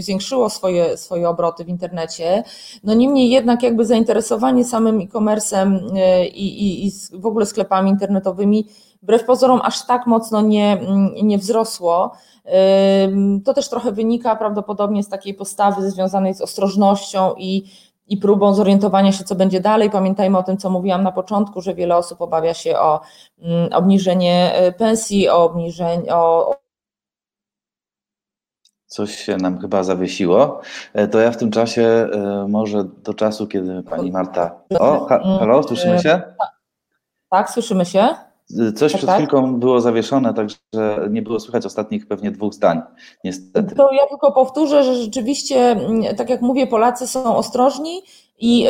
zwiększyło swoje, swoje obroty w internecie. No niemniej jednak jakby zainteresowanie samym e-commerce'em y, i, i, i w ogóle sklepami internetowymi wbrew pozorom aż tak mocno nie, nie wzrosło. To też trochę wynika prawdopodobnie z takiej postawy związanej z ostrożnością i i próbą zorientowania się, co będzie dalej. Pamiętajmy o tym, co mówiłam na początku, że wiele osób obawia się o mm, obniżenie e, pensji, o obniżenie, o, Coś się nam chyba zawiesiło. E, to ja w tym czasie, e, może do czasu, kiedy pani Marta. O, halo, słyszymy się? Tak, słyszymy się. Coś tak, przed tak. chwilką było zawieszone, także nie było słychać ostatnich pewnie dwóch zdań, niestety. To ja tylko powtórzę, że rzeczywiście, mm, tak jak mówię, Polacy są ostrożni i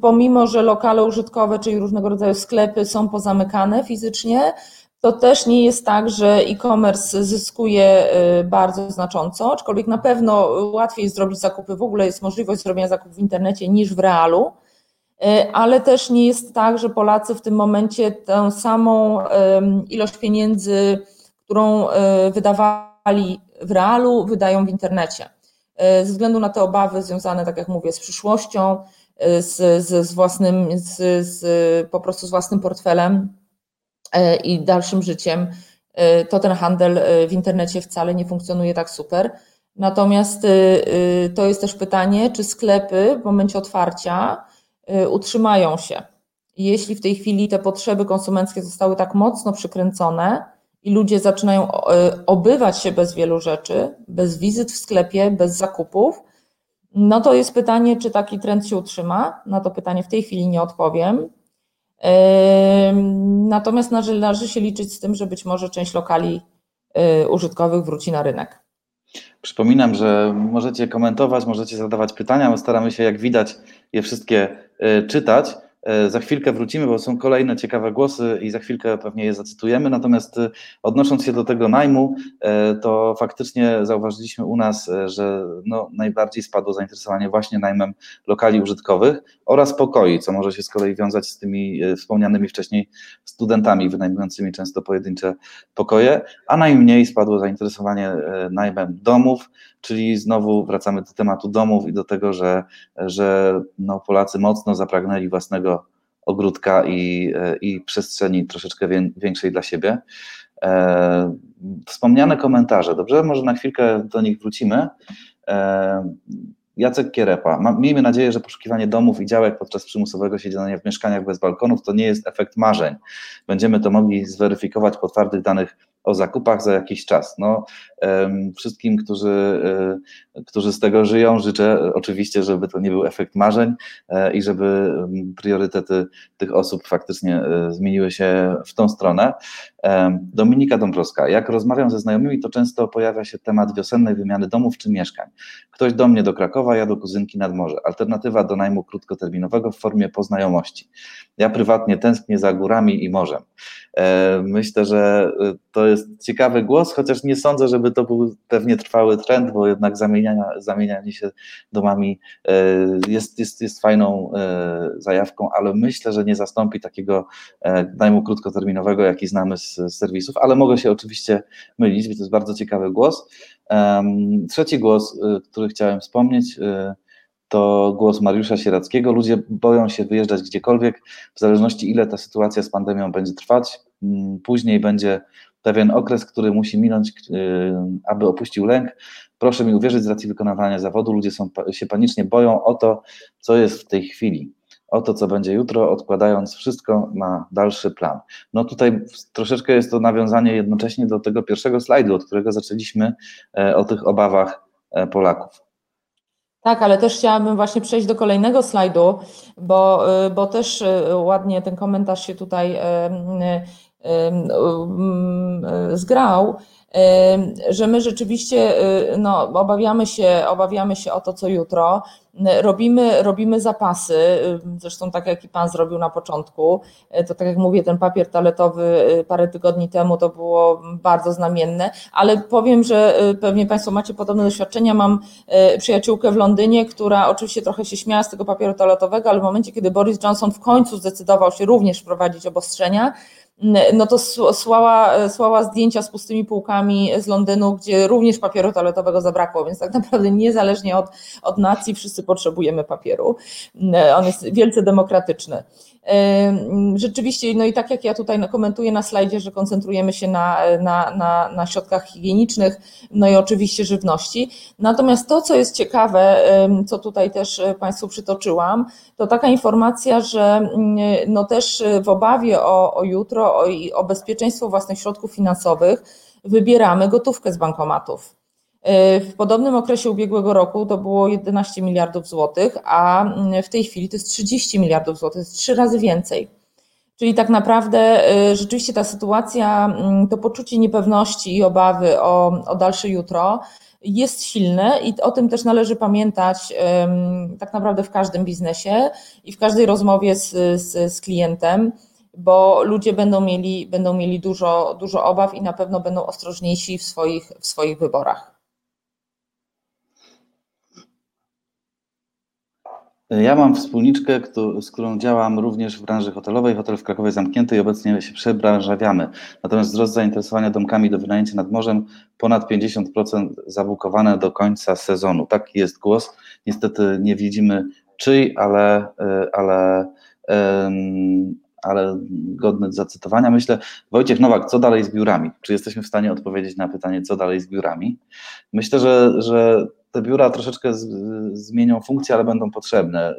pomimo, że lokale użytkowe, czyli różnego rodzaju sklepy są pozamykane fizycznie, to też nie jest tak, że e-commerce zyskuje y, bardzo znacząco, aczkolwiek na pewno łatwiej jest zrobić zakupy, w ogóle jest możliwość zrobienia zakupów w internecie niż w realu. E, ale też nie jest tak, że Polacy w tym momencie tę samą ilość pieniędzy, którą e, wydawali w realu, wydają w internecie. Ze względu na te obawy związane, tak jak mówię, z przyszłością, z, z, z własnym, z, z, po prostu z własnym portfelem i dalszym życiem, to ten handel w internecie wcale nie funkcjonuje tak super. Natomiast to jest też pytanie, czy sklepy w momencie otwarcia utrzymają się. Jeśli w tej chwili te potrzeby konsumenckie zostały tak mocno przykręcone i ludzie zaczynają obywać się bez wielu rzeczy, bez wizyt w sklepie, bez zakupów, no to jest pytanie, czy taki trend się utrzyma. Na to pytanie w tej chwili nie odpowiem. Natomiast należy się liczyć z tym, że być może część lokali y, użytkowych wróci na rynek. Przypominam, że możecie komentować, możecie zadawać pytania. My staramy się, jak widać, je wszystkie e, czytać. E, za chwilkę wrócimy, bo są kolejne ciekawe głosy i za chwilkę pewnie je zacytujemy. Natomiast e, odnosząc się do tego najmu, to faktycznie zauważyliśmy u nas, że no, najbardziej spadło zainteresowanie właśnie najmem lokali użytkowych oraz pokoi, co może się z kolei wiązać z tymi wspomnianymi wcześniej studentami wynajmującymi często pojedyncze pokoje, a najmniej spadło zainteresowanie najmem domów, czyli znowu wracamy do tematu domów i do tego, że, że no, Polacy mocno zapragnęli własnego ogródka i, i przestrzeni troszeczkę większej dla siebie. E, wspomniane komentarze, dobrze? Może na chwilkę do nich wrócimy. E, Jacek Kierepa. Miejmy nadzieję, że poszukiwanie domów i działek podczas przymusowego siedzenia w mieszkaniach bez balkonów to nie jest efekt marzeń. Będziemy to mogli zweryfikować po twardych danych o zakupach za jakiś czas. No, wszystkim, którzy, e, którzy z tego żyją, życzę oczywiście, żeby to nie był efekt marzeń e, i żeby priorytety tych osób faktycznie e, zmieniły się w tą stronę. Dominika Dąbrowska. Jak rozmawiam ze znajomymi, to często pojawia się temat wiosennej wymiany domów czy mieszkań. Ktoś do mnie do Krakowa, ja do kuzynki nad morze. Alternatywa do najmu krótkoterminowego w formie poznajomości. Ja prywatnie tęsknię za górami i morzem. Myślę, że to jest ciekawy głos, chociaż nie sądzę, żeby to był pewnie trwały trend, bo jednak zamieniania, zamienianie się domami e, jest, jest, jest fajną e, zajawką, ale myślę, że nie zastąpi takiego e, najmu krótkoterminowego, jaki znamy z serwisów, ale mogę się oczywiście mylić, więc to jest bardzo ciekawy głos. Trzeci głos, który chciałem wspomnieć, to głos Mariusza Sierackiego. Ludzie boją się wyjeżdżać gdziekolwiek, w zależności ile ta sytuacja z pandemią będzie trwać. Mm, później będzie pewien okres, który musi minąć, y, aby opuścił lęk. Proszę mi uwierzyć, z racji wykonywania zawodu ludzie są, się panicznie boją o to, co jest w tej chwili. O to, co będzie jutro, odkładając wszystko na dalszy plan. No tutaj troszeczkę jest to nawiązanie jednocześnie do tego pierwszego slajdu, od którego zaczęliśmy o tych obawach Polaków. Tak, ale też chciałabym właśnie przejść do kolejnego slajdu, bo, bo też ładnie ten komentarz się tutaj zgrał że my rzeczywiście y, no, obawiamy, się, obawiamy się o to, co jutro. Robimy, robimy zapasy, y, zresztą tak jak i Pan zrobił na początku, y, to tak jak mówię, ten papier toaletowy parę tygodni temu to było bardzo znamienne, ale powiem, że pewnie Państwo macie podobne doświadczenia. Mam przyjaciółkę w Londynie, która oczywiście trochę się śmiała z tego papieru toaletowego, ale w momencie, kiedy Boris Johnson w końcu zdecydował się również wprowadzić obostrzenia, no to słała, zdjęcia z pustymi półkami z Londynu, gdzie również papieru toaletowego zabrakło, więc tak naprawdę niezależnie od, od nacji wszyscy potrzebujemy papieru. On jest wielce demokratyczny. Rzeczywiście, no i tak jak ja tutaj komentuję na slajdzie, że koncentrujemy się na, na, na, na środkach higienicznych, no i oczywiście żywności. Natomiast to, co jest ciekawe, co tutaj też e, Państwu przytoczyłam, to taka informacja, że no też w obawie o, o jutro, o, o bezpieczeństwo własnych środków finansowych, wybieramy gotówkę z bankomatów. W podobnym okresie ubiegłego roku to było 11 miliardów złotych, a w tej chwili to jest 30 miliardów złotych, to jest trzy razy więcej. Czyli tak naprawdę y, rzeczywiście ta sytuacja, mm, to poczucie niepewności i obawy o, o dalsze jutro jest silne i o tym też należy pamiętać tak naprawdę w każdym biznesie i w każdej rozmowie z, z, z klientem, bo ludzie będą mieli, będą mieli dużo, dużo obaw i na pewno będą ostrożniejsi w swoich, w swoich wyborach. Ja mam wspólniczkę, z którą działam również w branży hotelowej. Hotel w Krakowie zamknięty i obecnie się przebranżawiamy. Natomiast wzrost zainteresowania domkami do wynajęcia nad morzem ponad 50% zabukowane do końca sezonu. Taki jest głos. Niestety nie widzimy czyj, ale, e, ale, ale godny zacytowania. Myślę, Wojciech Nowak, co dalej z biurami? Czy jesteśmy w stanie odpowiedzieć na pytanie, co dalej z biurami? Myślę, że, że te biura troszeczkę z, zmienią funkcję, ale będą potrzebne.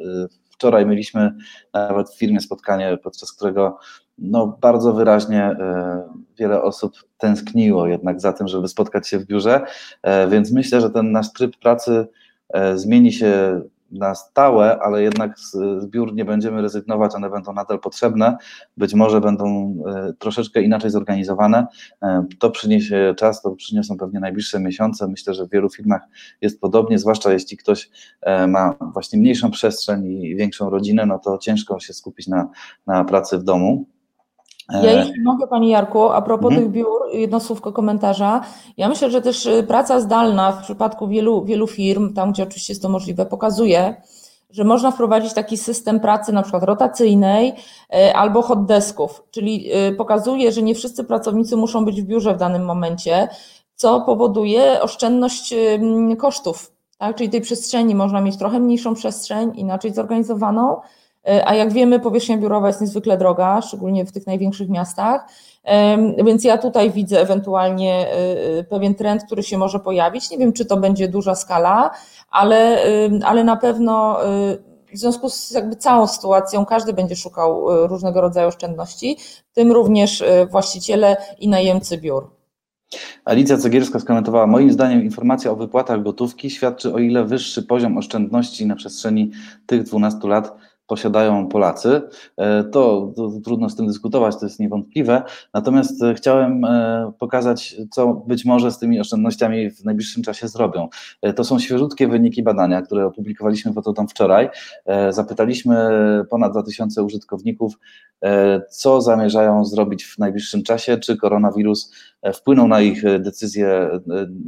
Wczoraj mieliśmy nawet w firmie spotkanie, podczas którego no, bardzo wyraźnie e, wiele osób tęskniło jednak za tym, żeby spotkać się w biurze, e, więc myślę, że ten nasz tryb pracy e, zmieni się na stałe, ale jednak z, biur nie będziemy rezygnować, one będą nadal potrzebne, być może będą e, troszeczkę inaczej zorganizowane. E, to przyniesie czas, to przyniosą pewnie najbliższe miesiące. Myślę, że w wielu firmach jest podobnie, zwłaszcza jeśli ktoś e, ma właśnie mniejszą przestrzeń i większą rodzinę, no to ciężko się skupić na, na pracy w domu. Ja jeśli mogę Pani Jarku, a propos mhm. tych biur, jedno słówko komentarza. Ja myślę, że też y, praca zdalna w przypadku wielu, wielu firm, tam gdzie oczywiście jest to możliwe, pokazuje, że można wprowadzić taki system pracy na przykład rotacyjnej y, albo hot desków, czyli y, pokazuje, że nie wszyscy pracownicy muszą być w biurze w danym momencie, co powoduje oszczędność kosztów. Tak? Czyli tej przestrzeni można mieć trochę mniejszą przestrzeń, inaczej zorganizowaną, a jak wiemy, powierzchnia biurowa jest niezwykle droga, szczególnie w tych największych miastach, więc ja tutaj widzę ewentualnie y, y, pewien trend, który się może pojawić. Nie wiem, czy to będzie duża skala, ale, ale na pewno y, w związku z jakby całą sytuacją każdy będzie szukał różnego rodzaju oszczędności, w tym również właściciele i najemcy biur. Alicja Cegierska skomentowała, moim zdaniem informacja o wypłatach gotówki świadczy o ile wyższy poziom oszczędności na przestrzeni tych 12 lat posiadają Polacy. E, to, to, trudno z tym dyskutować, to jest niewątpliwe. Natomiast e, chciałem e, pokazać, co być może z tymi oszczędnościami w najbliższym czasie zrobią. To są świeżutkie wyniki badania, które opublikowaliśmy w tam wczoraj. Zapytaliśmy ponad 2000 użytkowników, co zamierzają zrobić w najbliższym czasie, czy koronawirus wpłynął na ich decyzje,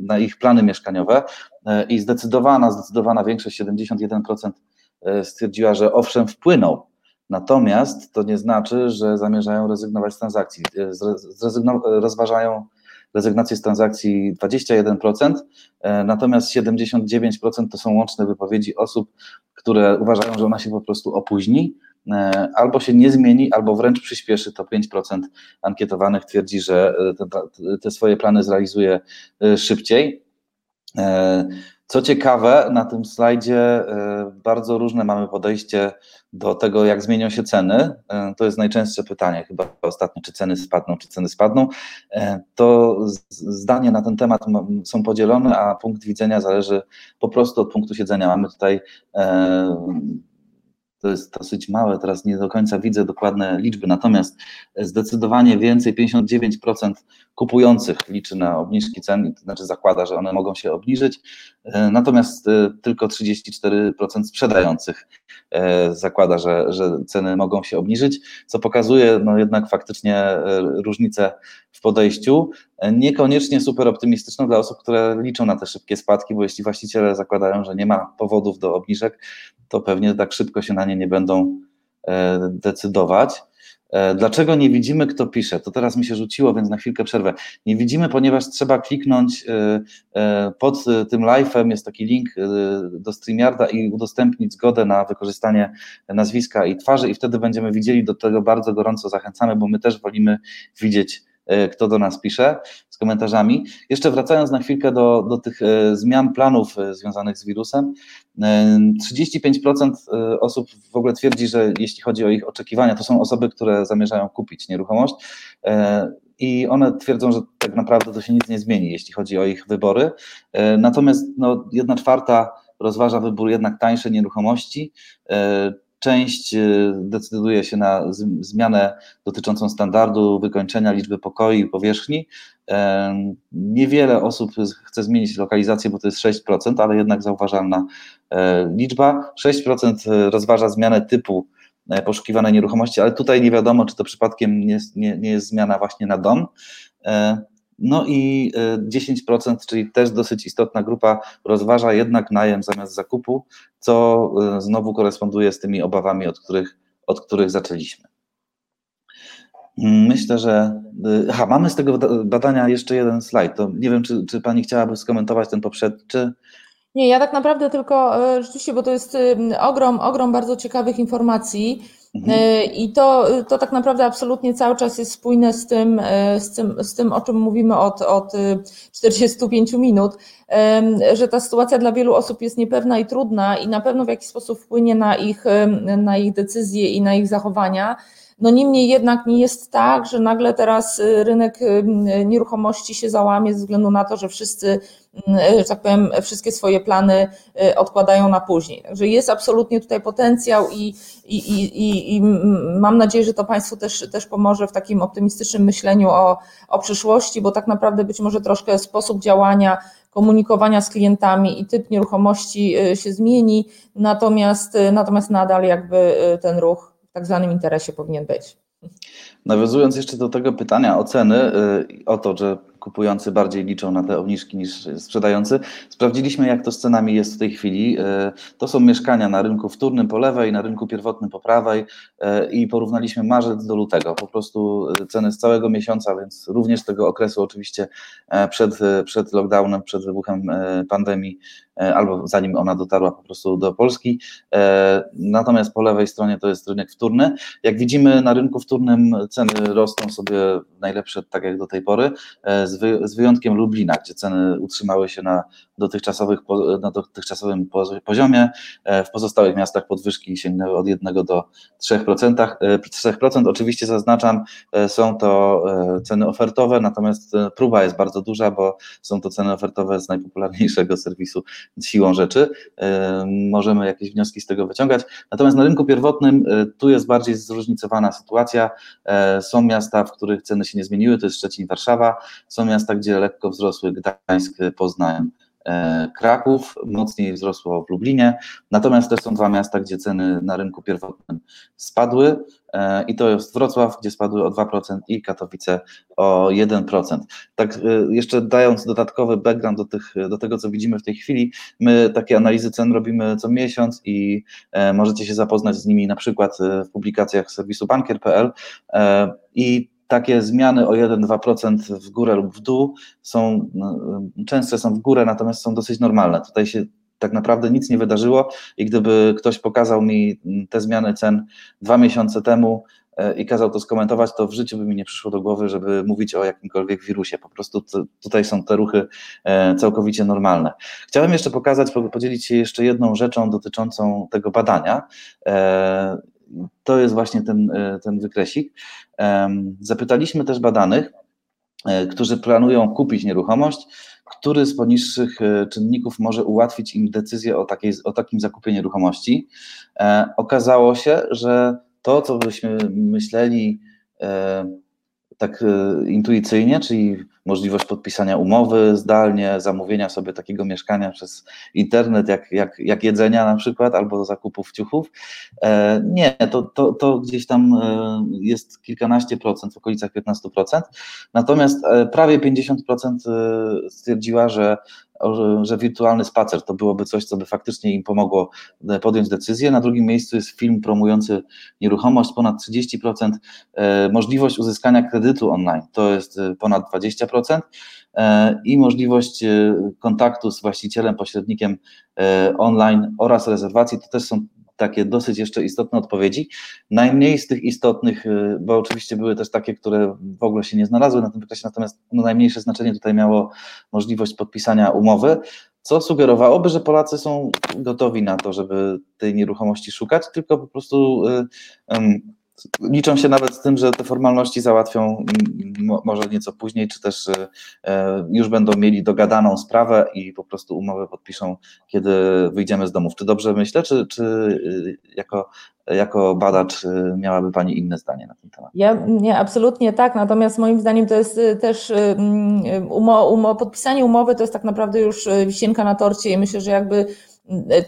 na ich plany mieszkaniowe i zdecydowana, zdecydowana większość, 71% E, stwierdziła, że owszem, wpłynął. Natomiast to nie znaczy, że zamierzają rezygnować z transakcji. E, rozważają rezygnację z transakcji 21%, e, natomiast 79% to są łączne wypowiedzi osób, które uważają, że ona się po prostu opóźni, albo się nie zmieni, albo wręcz przyspieszy. To 5% ankietowanych twierdzi, że te, te swoje plany zrealizuje szybciej. Co ciekawe, na tym slajdzie e, bardzo różne mamy podejście do tego, jak zmienią się ceny. E, to jest najczęstsze pytanie, chyba ostatnio, czy ceny spadną, czy ceny spadną. E, to zdania na ten temat są podzielone, a punkt widzenia zależy po prostu od punktu siedzenia. Mamy tutaj to jest dosyć małe, teraz nie do końca widzę dokładne liczby, natomiast zdecydowanie więcej, 59% kupujących liczy na obniżki cen, to znaczy zakłada, że one mogą się obniżyć, e, natomiast e, tylko 34% sprzedających e, zakłada, że, że ceny mogą się obniżyć, co pokazuje no jednak faktycznie różnicę w podejściu, niekoniecznie super optymistyczną dla osób, które liczą na te szybkie spadki, bo jeśli właściciele zakładają, że nie ma powodów do obniżek, to pewnie tak szybko się na nie nie będą decydować. E, dlaczego nie widzimy, kto pisze? To teraz mi się rzuciło, więc na chwilkę przerwę. Nie widzimy, ponieważ trzeba kliknąć e, e, pod tym live'em, jest taki link do StreamYarda i udostępnić zgodę na wykorzystanie nazwiska i twarzy i wtedy będziemy widzieli, do tego bardzo gorąco zachęcamy, bo my też wolimy widzieć E, kto do nas pisze z komentarzami. Jeszcze wracając na chwilkę do, do tych e, zmian planów e, związanych z wirusem, 35% osób w ogóle twierdzi, że jeśli chodzi o ich oczekiwania, to są osoby, które zamierzają kupić nieruchomość i one twierdzą, że tak naprawdę to się nic nie zmieni, jeśli chodzi o ich wybory. Natomiast no, jedna czwarta rozważa wybór jednak tańszej nieruchomości, Część y, decyduje się na zmianę dotyczącą standardu wykończenia liczby pokoi i powierzchni. Niewiele osób chce zmienić lokalizację, bo to jest 6%, ale jednak zauważalna e, liczba. 6% rozważa zmianę typu e, poszukiwanej nieruchomości, ale tutaj nie wiadomo, czy to przypadkiem nie, nie, nie jest zmiana właśnie na dom. No i 10%, e, czyli też dosyć istotna grupa, rozważa jednak najem zamiast zakupu, co e, znowu koresponduje z tymi obawami, od których, od których zaczęliśmy. Myślę, że. E, aha, mamy z tego badania jeszcze jeden slajd. To nie wiem, czy, czy pani chciałaby skomentować ten poprzedni. Nie, ja tak naprawdę tylko rzeczywiście, bo to jest ogrom, ogrom bardzo ciekawych informacji. Mhm. E, I to, to tak naprawdę absolutnie cały czas jest spójne z tym, e, z tym, z tym o czym mówimy od, od 45 minut, że ta sytuacja dla wielu osób jest niepewna i trudna i na pewno w jakiś sposób wpłynie na ich, na ich decyzje i na ich zachowania. No niemniej jednak nie jest tak, że nagle teraz y, rynek y, nieruchomości się załamie ze względu na to, że wszyscy, y, że tak powiem, wszystkie swoje plany odkładają na później. Także jest absolutnie tutaj potencjał i, i, i, i mam nadzieję, że to Państwu też, też pomoże w takim optymistycznym myśleniu o, o przyszłości, bo tak naprawdę być może troszkę sposób działania komunikowania z klientami i typ nieruchomości się zmieni, natomiast, natomiast nadal jakby ten ruch tak zwanym interesie powinien być. Nawiązując jeszcze do tego pytania o ceny, y, o to, że kupujący bardziej liczą na te obniżki niż sprzedający. Sprawdziliśmy, jak to z cenami jest w tej chwili. E, to są mieszkania na rynku wtórnym po lewej, na rynku pierwotnym po prawej e, i porównaliśmy marzec do lutego. Po prostu e, ceny z całego miesiąca, więc również tego okresu oczywiście przed, przed lockdownem, przed wybuchem pandemii, albo zanim ona dotarła po prostu do Polski. Natomiast po lewej stronie to jest rynek wtórny. Jak widzimy na rynku wtórnym ceny rosną sobie najlepsze tak jak do tej pory z, wy, z wyjątkiem Lublina, gdzie ceny utrzymały się na, dotychczasowych, na dotychczasowym poziomie. E, w pozostałych miastach podwyżki sięgnęły od 1 do 3%. 3% e, oczywiście zaznaczam, e, są to ceny ofertowe, natomiast próba jest bardzo duża, bo są to ceny ofertowe z najpopularniejszego serwisu siłą rzeczy. Możemy jakieś wnioski z tego wyciągać. Natomiast na rynku pierwotnym tu jest bardziej zróżnicowana sytuacja. Są miasta, w których ceny się nie zmieniły, to jest Szczecin Warszawa. Są miasta, gdzie lekko wzrosły Gdańsk, Poznań, Kraków, mocniej wzrosło w Lublinie, natomiast też są dwa miasta, gdzie ceny na rynku pierwotnym spadły e, i to jest Wrocław, gdzie spadły o 2% i Katowice o 1%. Tak e, jeszcze dając dodatkowy background do, tych, do tego, co widzimy w tej chwili, my takie analizy cen robimy co miesiąc i możecie się zapoznać z nimi na przykład w publikacjach serwisu bankier.pl i takie zmiany o 1-2% w górę lub w dół są no, częste są w górę, natomiast są dosyć normalne. Tutaj się tak naprawdę nic nie wydarzyło i gdyby ktoś pokazał mi te zmiany cen dwa miesiące temu, i kazał to skomentować, to w życiu by mi nie przyszło do głowy, żeby mówić o jakimkolwiek wirusie. Po prostu tutaj są te ruchy całkowicie normalne. Chciałem jeszcze pokazać, podzielić się jeszcze jedną rzeczą dotyczącą tego badania to jest właśnie ten, ten wykresik. Zapytaliśmy też badanych, którzy planują kupić nieruchomość, który z poniższych e, czynników może ułatwić im decyzję o, takiej, o takim zakupie nieruchomości. E, okazało się, że to, co byśmy myśleli e, tak intuicyjnie, czyli możliwość podpisania umowy zdalnie, zamówienia sobie takiego mieszkania przez internet, jak, jak, jak jedzenia na przykład, albo zakupów ciuchów. E, nie, to, to, to gdzieś tam e, jest kilkanaście procent, w okolicach 15%. Natomiast e, prawie 50% stwierdziła, że że, wirtualny spacer to byłoby coś, co by faktycznie im pomogło podjąć decyzję. Na drugim miejscu jest film promujący nieruchomość, ponad 30%, e, możliwość uzyskania kredytu online, to jest ponad 20% i możliwość kontaktu z właścicielem, pośrednikiem online oraz rezerwacji, to też są takie dosyć jeszcze istotne odpowiedzi. Najmniej z tych istotnych, bo oczywiście były też takie, które w ogóle się nie znalazły na tym wykresie, natomiast no najmniejsze znaczenie tutaj miało możliwość podpisania umowy, co sugerowałoby, że Polacy są gotowi na to, żeby tej nieruchomości szukać, tylko po prostu y, liczą się nawet z tym, że te formalności załatwią może nieco później, czy też e, e, już będą mieli dogadaną sprawę i po prostu umowę podpiszą, kiedy wyjdziemy z domów. Czy dobrze myślę, czy, czy e, jako, jako badacz miałaby Pani inne zdanie na ten temat? Ja nie, absolutnie tak, natomiast moim zdaniem to jest też umo, umo, podpisanie umowy to jest tak naprawdę już wisienka na torcie i myślę, że jakby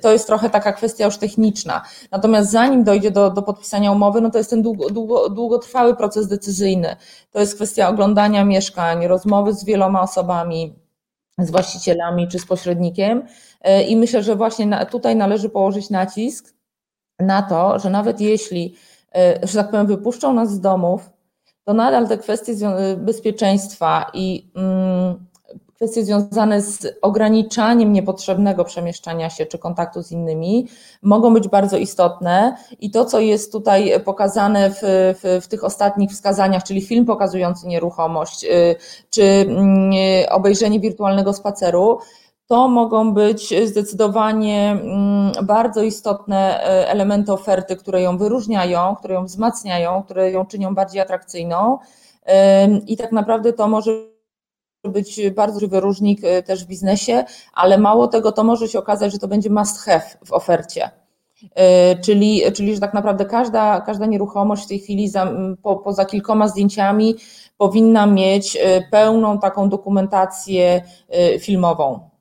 to jest trochę taka kwestia już techniczna. Natomiast zanim dojdzie do, do podpisania umowy, no to jest ten długo, długo, długotrwały proces decyzyjny. To jest kwestia oglądania mieszkań, rozmowy z wieloma osobami, z właścicielami czy z pośrednikiem. E, I myślę, że właśnie tutaj należy położyć nacisk na to, że nawet jeśli, e, że tak powiem, wypuszczą nas z domów, to nadal te kwestie bezpieczeństwa i mm, kwestie związane z ograniczaniem niepotrzebnego przemieszczania się czy kontaktu z innymi mogą być bardzo istotne i to, co jest tutaj pokazane w, w, w tych ostatnich wskazaniach, czyli film pokazujący nieruchomość, y, czy mm, obejrzenie wirtualnego spaceru, to mogą być zdecydowanie mm, bardzo istotne y, elementy oferty, które ją wyróżniają, które ją wzmacniają, które ją czynią bardziej atrakcyjną. I tak naprawdę to może być bardzo duży wyróżnik y, też w biznesie, ale mało tego, to może się okazać, że to będzie must have w ofercie. Y, czyli, czyli że tak naprawdę każda, każda nieruchomość w tej chwili za, po, poza kilkoma zdjęciami powinna mieć y, pełną taką dokumentację filmową.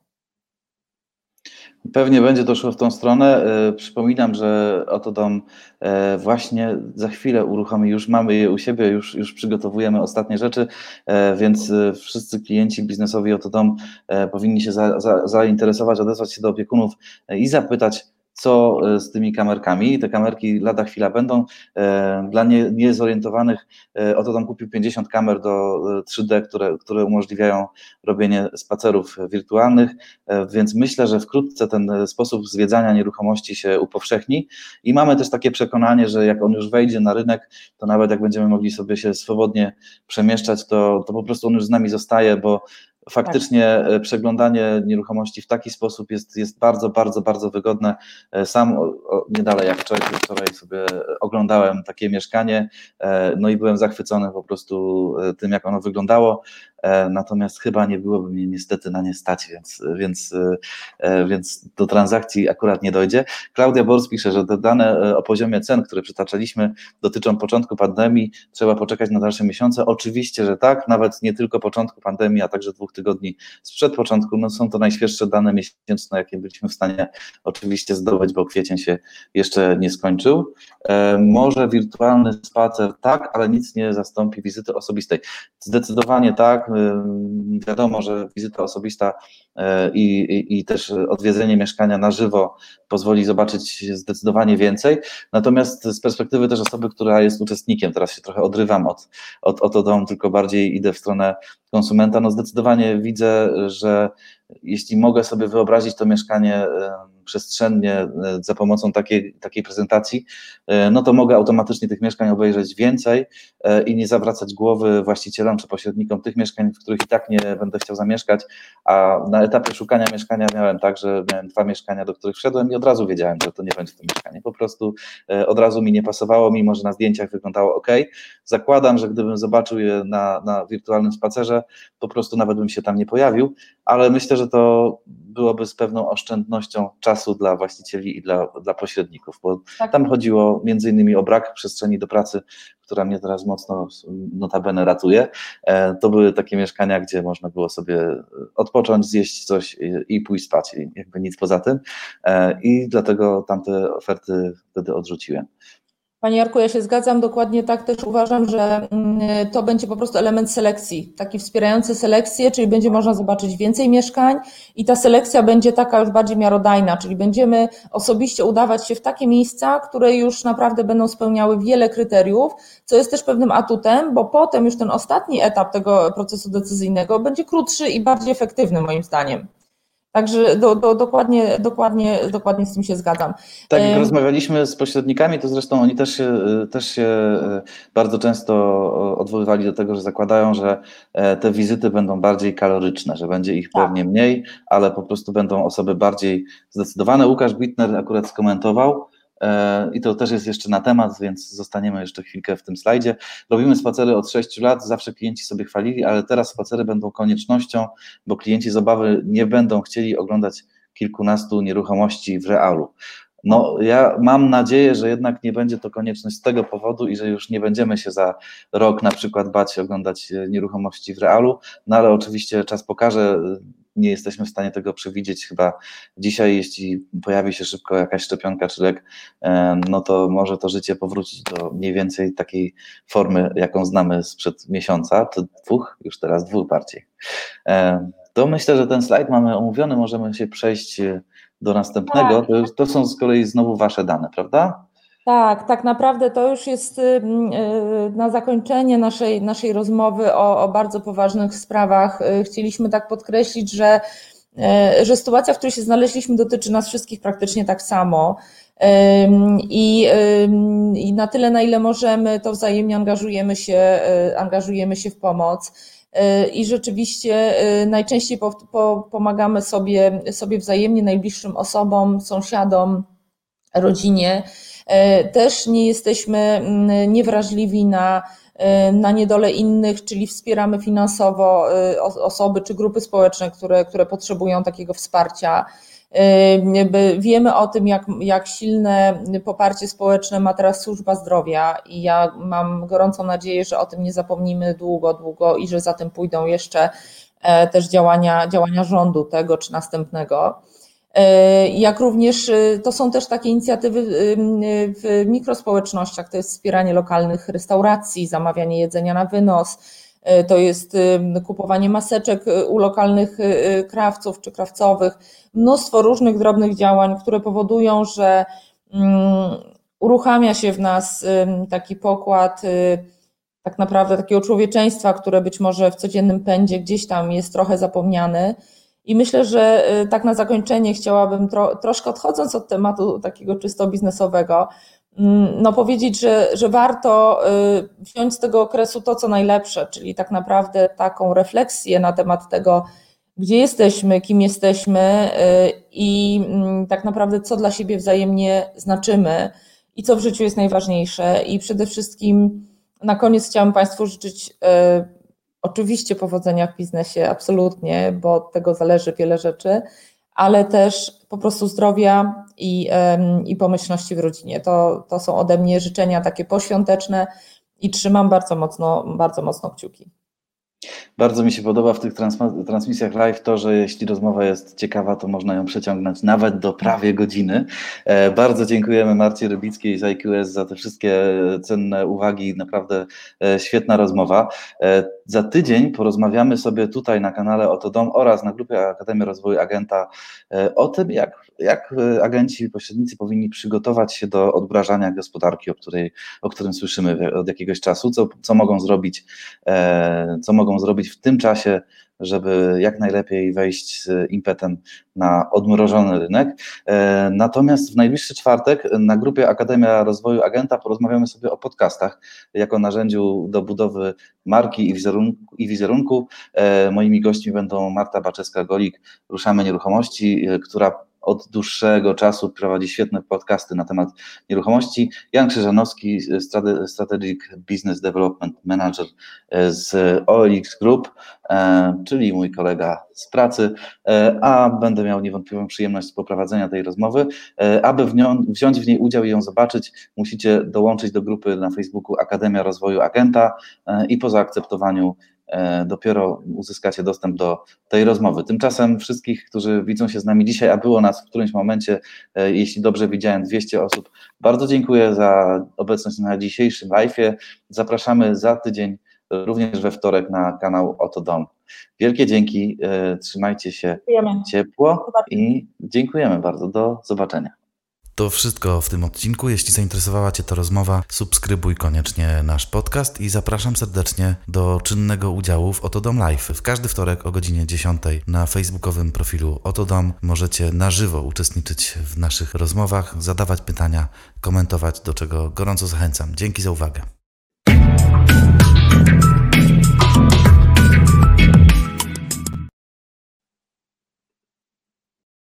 Pewnie będzie to szło w tą stronę. E, przypominam, że oto dom e, właśnie za chwilę uruchomi, już mamy je u siebie, już, już przygotowujemy ostatnie rzeczy, e, więc wszyscy klienci biznesowi oto dom powinni się za, za, zainteresować, odezwać się do opiekunów i zapytać, co e, z tymi kamerkami. Te kamerki lada chwila będą. E, dla nie, niezorientowanych e, oto tam kupił 50 kamer do 3D, które, które umożliwiają robienie spacerów wirtualnych, więc myślę, że wkrótce ten sposób zwiedzania nieruchomości się upowszechni i mamy też takie przekonanie, że jak on już wejdzie na rynek, to nawet jak będziemy mogli sobie się swobodnie przemieszczać, to, to po prostu on już z nami zostaje, bo faktycznie tak. przeglądanie nieruchomości w taki sposób jest, jest bardzo, bardzo, bardzo wygodne. E, sam nie dalej jak wczoraj, wczoraj sobie oglądałem takie mieszkanie, e, no i byłem zachwycony po prostu tym, jak ono wyglądało. E, natomiast chyba nie byłoby mnie niestety na nie stać, więc, więc, e, więc do transakcji akurat nie dojdzie. Klaudia Bors pisze, że te dane e, o poziomie cen, które przytaczaliśmy, dotyczą początku pandemii, trzeba poczekać na dalsze miesiące. Oczywiście, że tak, nawet nie tylko początku pandemii, a także dwóch tygodni sprzed początku, no są to najświeższe dane miesięczne, jakie byliśmy w stanie oczywiście zdobyć, bo kwiecień się jeszcze nie skończył. Może wirtualny spacer tak, ale nic nie zastąpi wizyty osobistej. Zdecydowanie tak, Wiadomo, że wizyta osobista e, i, i, i, też odwiedzenie mieszkania na żywo pozwoli zobaczyć zdecydowanie więcej. Natomiast z perspektywy też osoby, która jest uczestnikiem, teraz się trochę odrywam od, od, od dom, tylko bardziej idę w stronę konsumenta, no zdecydowanie widzę, że jeśli mogę sobie wyobrazić to mieszkanie przestrzennie e, za pomocą takiej, takiej prezentacji, no to mogę automatycznie tych mieszkań obejrzeć więcej i nie zawracać głowy właścicielom czy pośrednikom tych mieszkań, w których i tak nie będę chciał zamieszkać, a na etapie szukania mieszkania miałem tak, że miałem dwa mieszkania, do których wszedłem i od razu wiedziałem, że to nie będzie to mieszkanie. Po prostu od razu mi nie pasowało, mimo że na zdjęciach wyglądało ok. Zakładam, że gdybym zobaczył je na, na wirtualnym spacerze, po prostu nawet bym się tam nie pojawił, ale myślę, że to byłoby z pewną oszczędnością czasu dla właścicieli i dla, dla pośredników, bo tak. tam chodziło między innymi o brak przestrzeni do pracy, która mnie teraz mocno notabene ratuje. E, to były takie mieszkania, gdzie można było sobie odpocząć, zjeść coś i pójść spać, jakby nic poza tym. E, I dlatego tamte oferty wtedy odrzuciłem. Panie Jarku, ja się zgadzam, dokładnie tak też uważam, że mm, to będzie po prostu element selekcji, taki wspierający selekcję, czyli będzie można zobaczyć więcej mieszkań i ta selekcja będzie taka już bardziej miarodajna, czyli będziemy osobiście udawać się w takie miejsca, które już naprawdę będą spełniały wiele kryteriów, co jest też pewnym atutem, bo potem już ten ostatni etap tego procesu decyzyjnego będzie krótszy i bardziej efektywny moim zdaniem. Także do, do, dokładnie, dokładnie, dokładnie z tym się zgadzam. Tak, jak rozmawialiśmy z pośrednikami, to zresztą oni też się, też się e, bardzo często odwoływali do tego, że zakładają, że e, te wizyty będą bardziej kaloryczne, że będzie ich tak. pewnie mniej, ale po prostu będą osoby bardziej zdecydowane. Łukasz Bitner akurat skomentował, E, i to też jest jeszcze na temat, więc zostaniemy jeszcze chwilkę w tym slajdzie. Robimy spacery od 6 lat, zawsze klienci sobie chwalili, ale teraz spacery będą koniecznością, bo klienci z obawy nie będą chcieli oglądać kilkunastu nieruchomości w realu. No, ja mam nadzieję, że jednak nie będzie to konieczność z tego powodu i że już nie będziemy się za rok na przykład bać oglądać nieruchomości w realu, no ale oczywiście czas pokaże, nie jesteśmy w stanie tego przewidzieć chyba dzisiaj, jeśli pojawi się szybko jakaś szczepionka czy lek, no to może to życie powrócić do mniej więcej takiej formy, jaką znamy sprzed miesiąca, czy dwóch, już teraz dwóch bardziej. To myślę, że ten slajd mamy omówiony, możemy się przejść do następnego. To, to są z kolei znowu Wasze dane, prawda? Tak, tak naprawdę to już jest y, y, na zakończenie naszej, naszej rozmowy o, o bardzo poważnych sprawach. Y, chcieliśmy tak podkreślić, że, że sytuacja, w której się znaleźliśmy, dotyczy nas wszystkich praktycznie tak samo. I, I na tyle, na ile możemy, to wzajemnie angażujemy się, angażujemy się w pomoc. I rzeczywiście najczęściej po, po, pomagamy sobie, sobie wzajemnie, najbliższym osobom, sąsiadom, rodzinie. E, też nie jesteśmy mm, niewrażliwi na, e, na niedole innych, czyli wspieramy finansowo e, osoby czy grupy społeczne, które, które potrzebują takiego wsparcia. Wiemy o tym, jak, jak silne poparcie społeczne ma teraz służba zdrowia, i ja mam gorącą nadzieję, że o tym nie zapomnimy długo, długo i że za tym pójdą jeszcze też działania, działania rządu tego czy następnego. E, jak również e, to są też takie inicjatywy w mikrospołecznościach, to jest wspieranie lokalnych restauracji, zamawianie jedzenia na wynos, e, to jest kupowanie maseczek u lokalnych krawców czy krawcowych, mnóstwo różnych drobnych działań, które powodują, że uruchamia się w nas taki pokład tak naprawdę takiego człowieczeństwa, które być może w codziennym pędzie gdzieś tam jest trochę zapomniany i myślę, że y, tak na zakończenie chciałabym tro, troszkę odchodząc od tematu takiego czysto biznesowego, mm, no powiedzieć, że, że warto y, wziąć z tego okresu to, co najlepsze, czyli tak naprawdę taką refleksję na temat tego, gdzie jesteśmy, kim jesteśmy y, i mm, tak naprawdę co dla siebie wzajemnie znaczymy i co w życiu jest najważniejsze. I przede wszystkim na koniec chciałam Państwu życzyć Oczywiście powodzenia w biznesie, absolutnie, bo od tego zależy wiele rzeczy, ale też po prostu zdrowia i, i pomyślności w rodzinie. To, to są ode mnie życzenia takie poświąteczne i trzymam bardzo mocno, bardzo mocno kciuki. Bardzo mi się podoba w tych transmisjach live to, że jeśli rozmowa jest ciekawa, to można ją przeciągnąć nawet do prawie godziny. E, bardzo dziękujemy Marcie Rybickiej z IQS za te wszystkie cenne uwagi. Naprawdę e, świetna rozmowa. E, za tydzień porozmawiamy sobie tutaj na kanale Oto Dom oraz na grupie Akademii Rozwoju Agenta o tym, jak, jak agenci, pośrednicy powinni przygotować się do odbrażania gospodarki, o, której, o którym słyszymy od jakiegoś czasu, co, co mogą zrobić, co mogą zrobić w tym czasie, żeby jak najlepiej wejść z impetem na odmrożony rynek. Natomiast w najbliższy czwartek na grupie Akademia Rozwoju Agenta porozmawiamy sobie o podcastach jako narzędziu do budowy marki i wizerunku. I wizerunku. Moimi gośćmi będą Marta Baczeska-Golik, Ruszamy Nieruchomości, która od dłuższego czasu prowadzi świetne podcasty na temat nieruchomości. Jan Krzyżanowski, Strategic Business Development Manager z OLX Group, e, czyli mój kolega z pracy, e, a będę miał niewątpliwą przyjemność współprowadzenia tej rozmowy. E, aby w nią, wziąć w niej udział i ją zobaczyć, musicie dołączyć do grupy na Facebooku Akademia Rozwoju Agenta i po zaakceptowaniu dopiero uzyskacie dostęp do tej rozmowy. Tymczasem wszystkich, którzy widzą się z nami dzisiaj, a było nas w którymś momencie, e, jeśli dobrze widziałem, 200 osób, bardzo dziękuję za obecność na dzisiejszym live'ie. Zapraszamy za tydzień, również we wtorek na kanał Oto Dom. Wielkie dzięki, e, trzymajcie się dziękujemy. ciepło i dziękujemy bardzo. Do zobaczenia. To wszystko w tym odcinku. Jeśli zainteresowała Cię ta rozmowa, subskrybuj koniecznie nasz podcast i zapraszam serdecznie do czynnego udziału w Otodom Live. W każdy wtorek o godzinie 10 na facebookowym profilu Otodom możecie na żywo uczestniczyć w naszych rozmowach, zadawać pytania, komentować, do czego gorąco zachęcam. Dzięki za uwagę.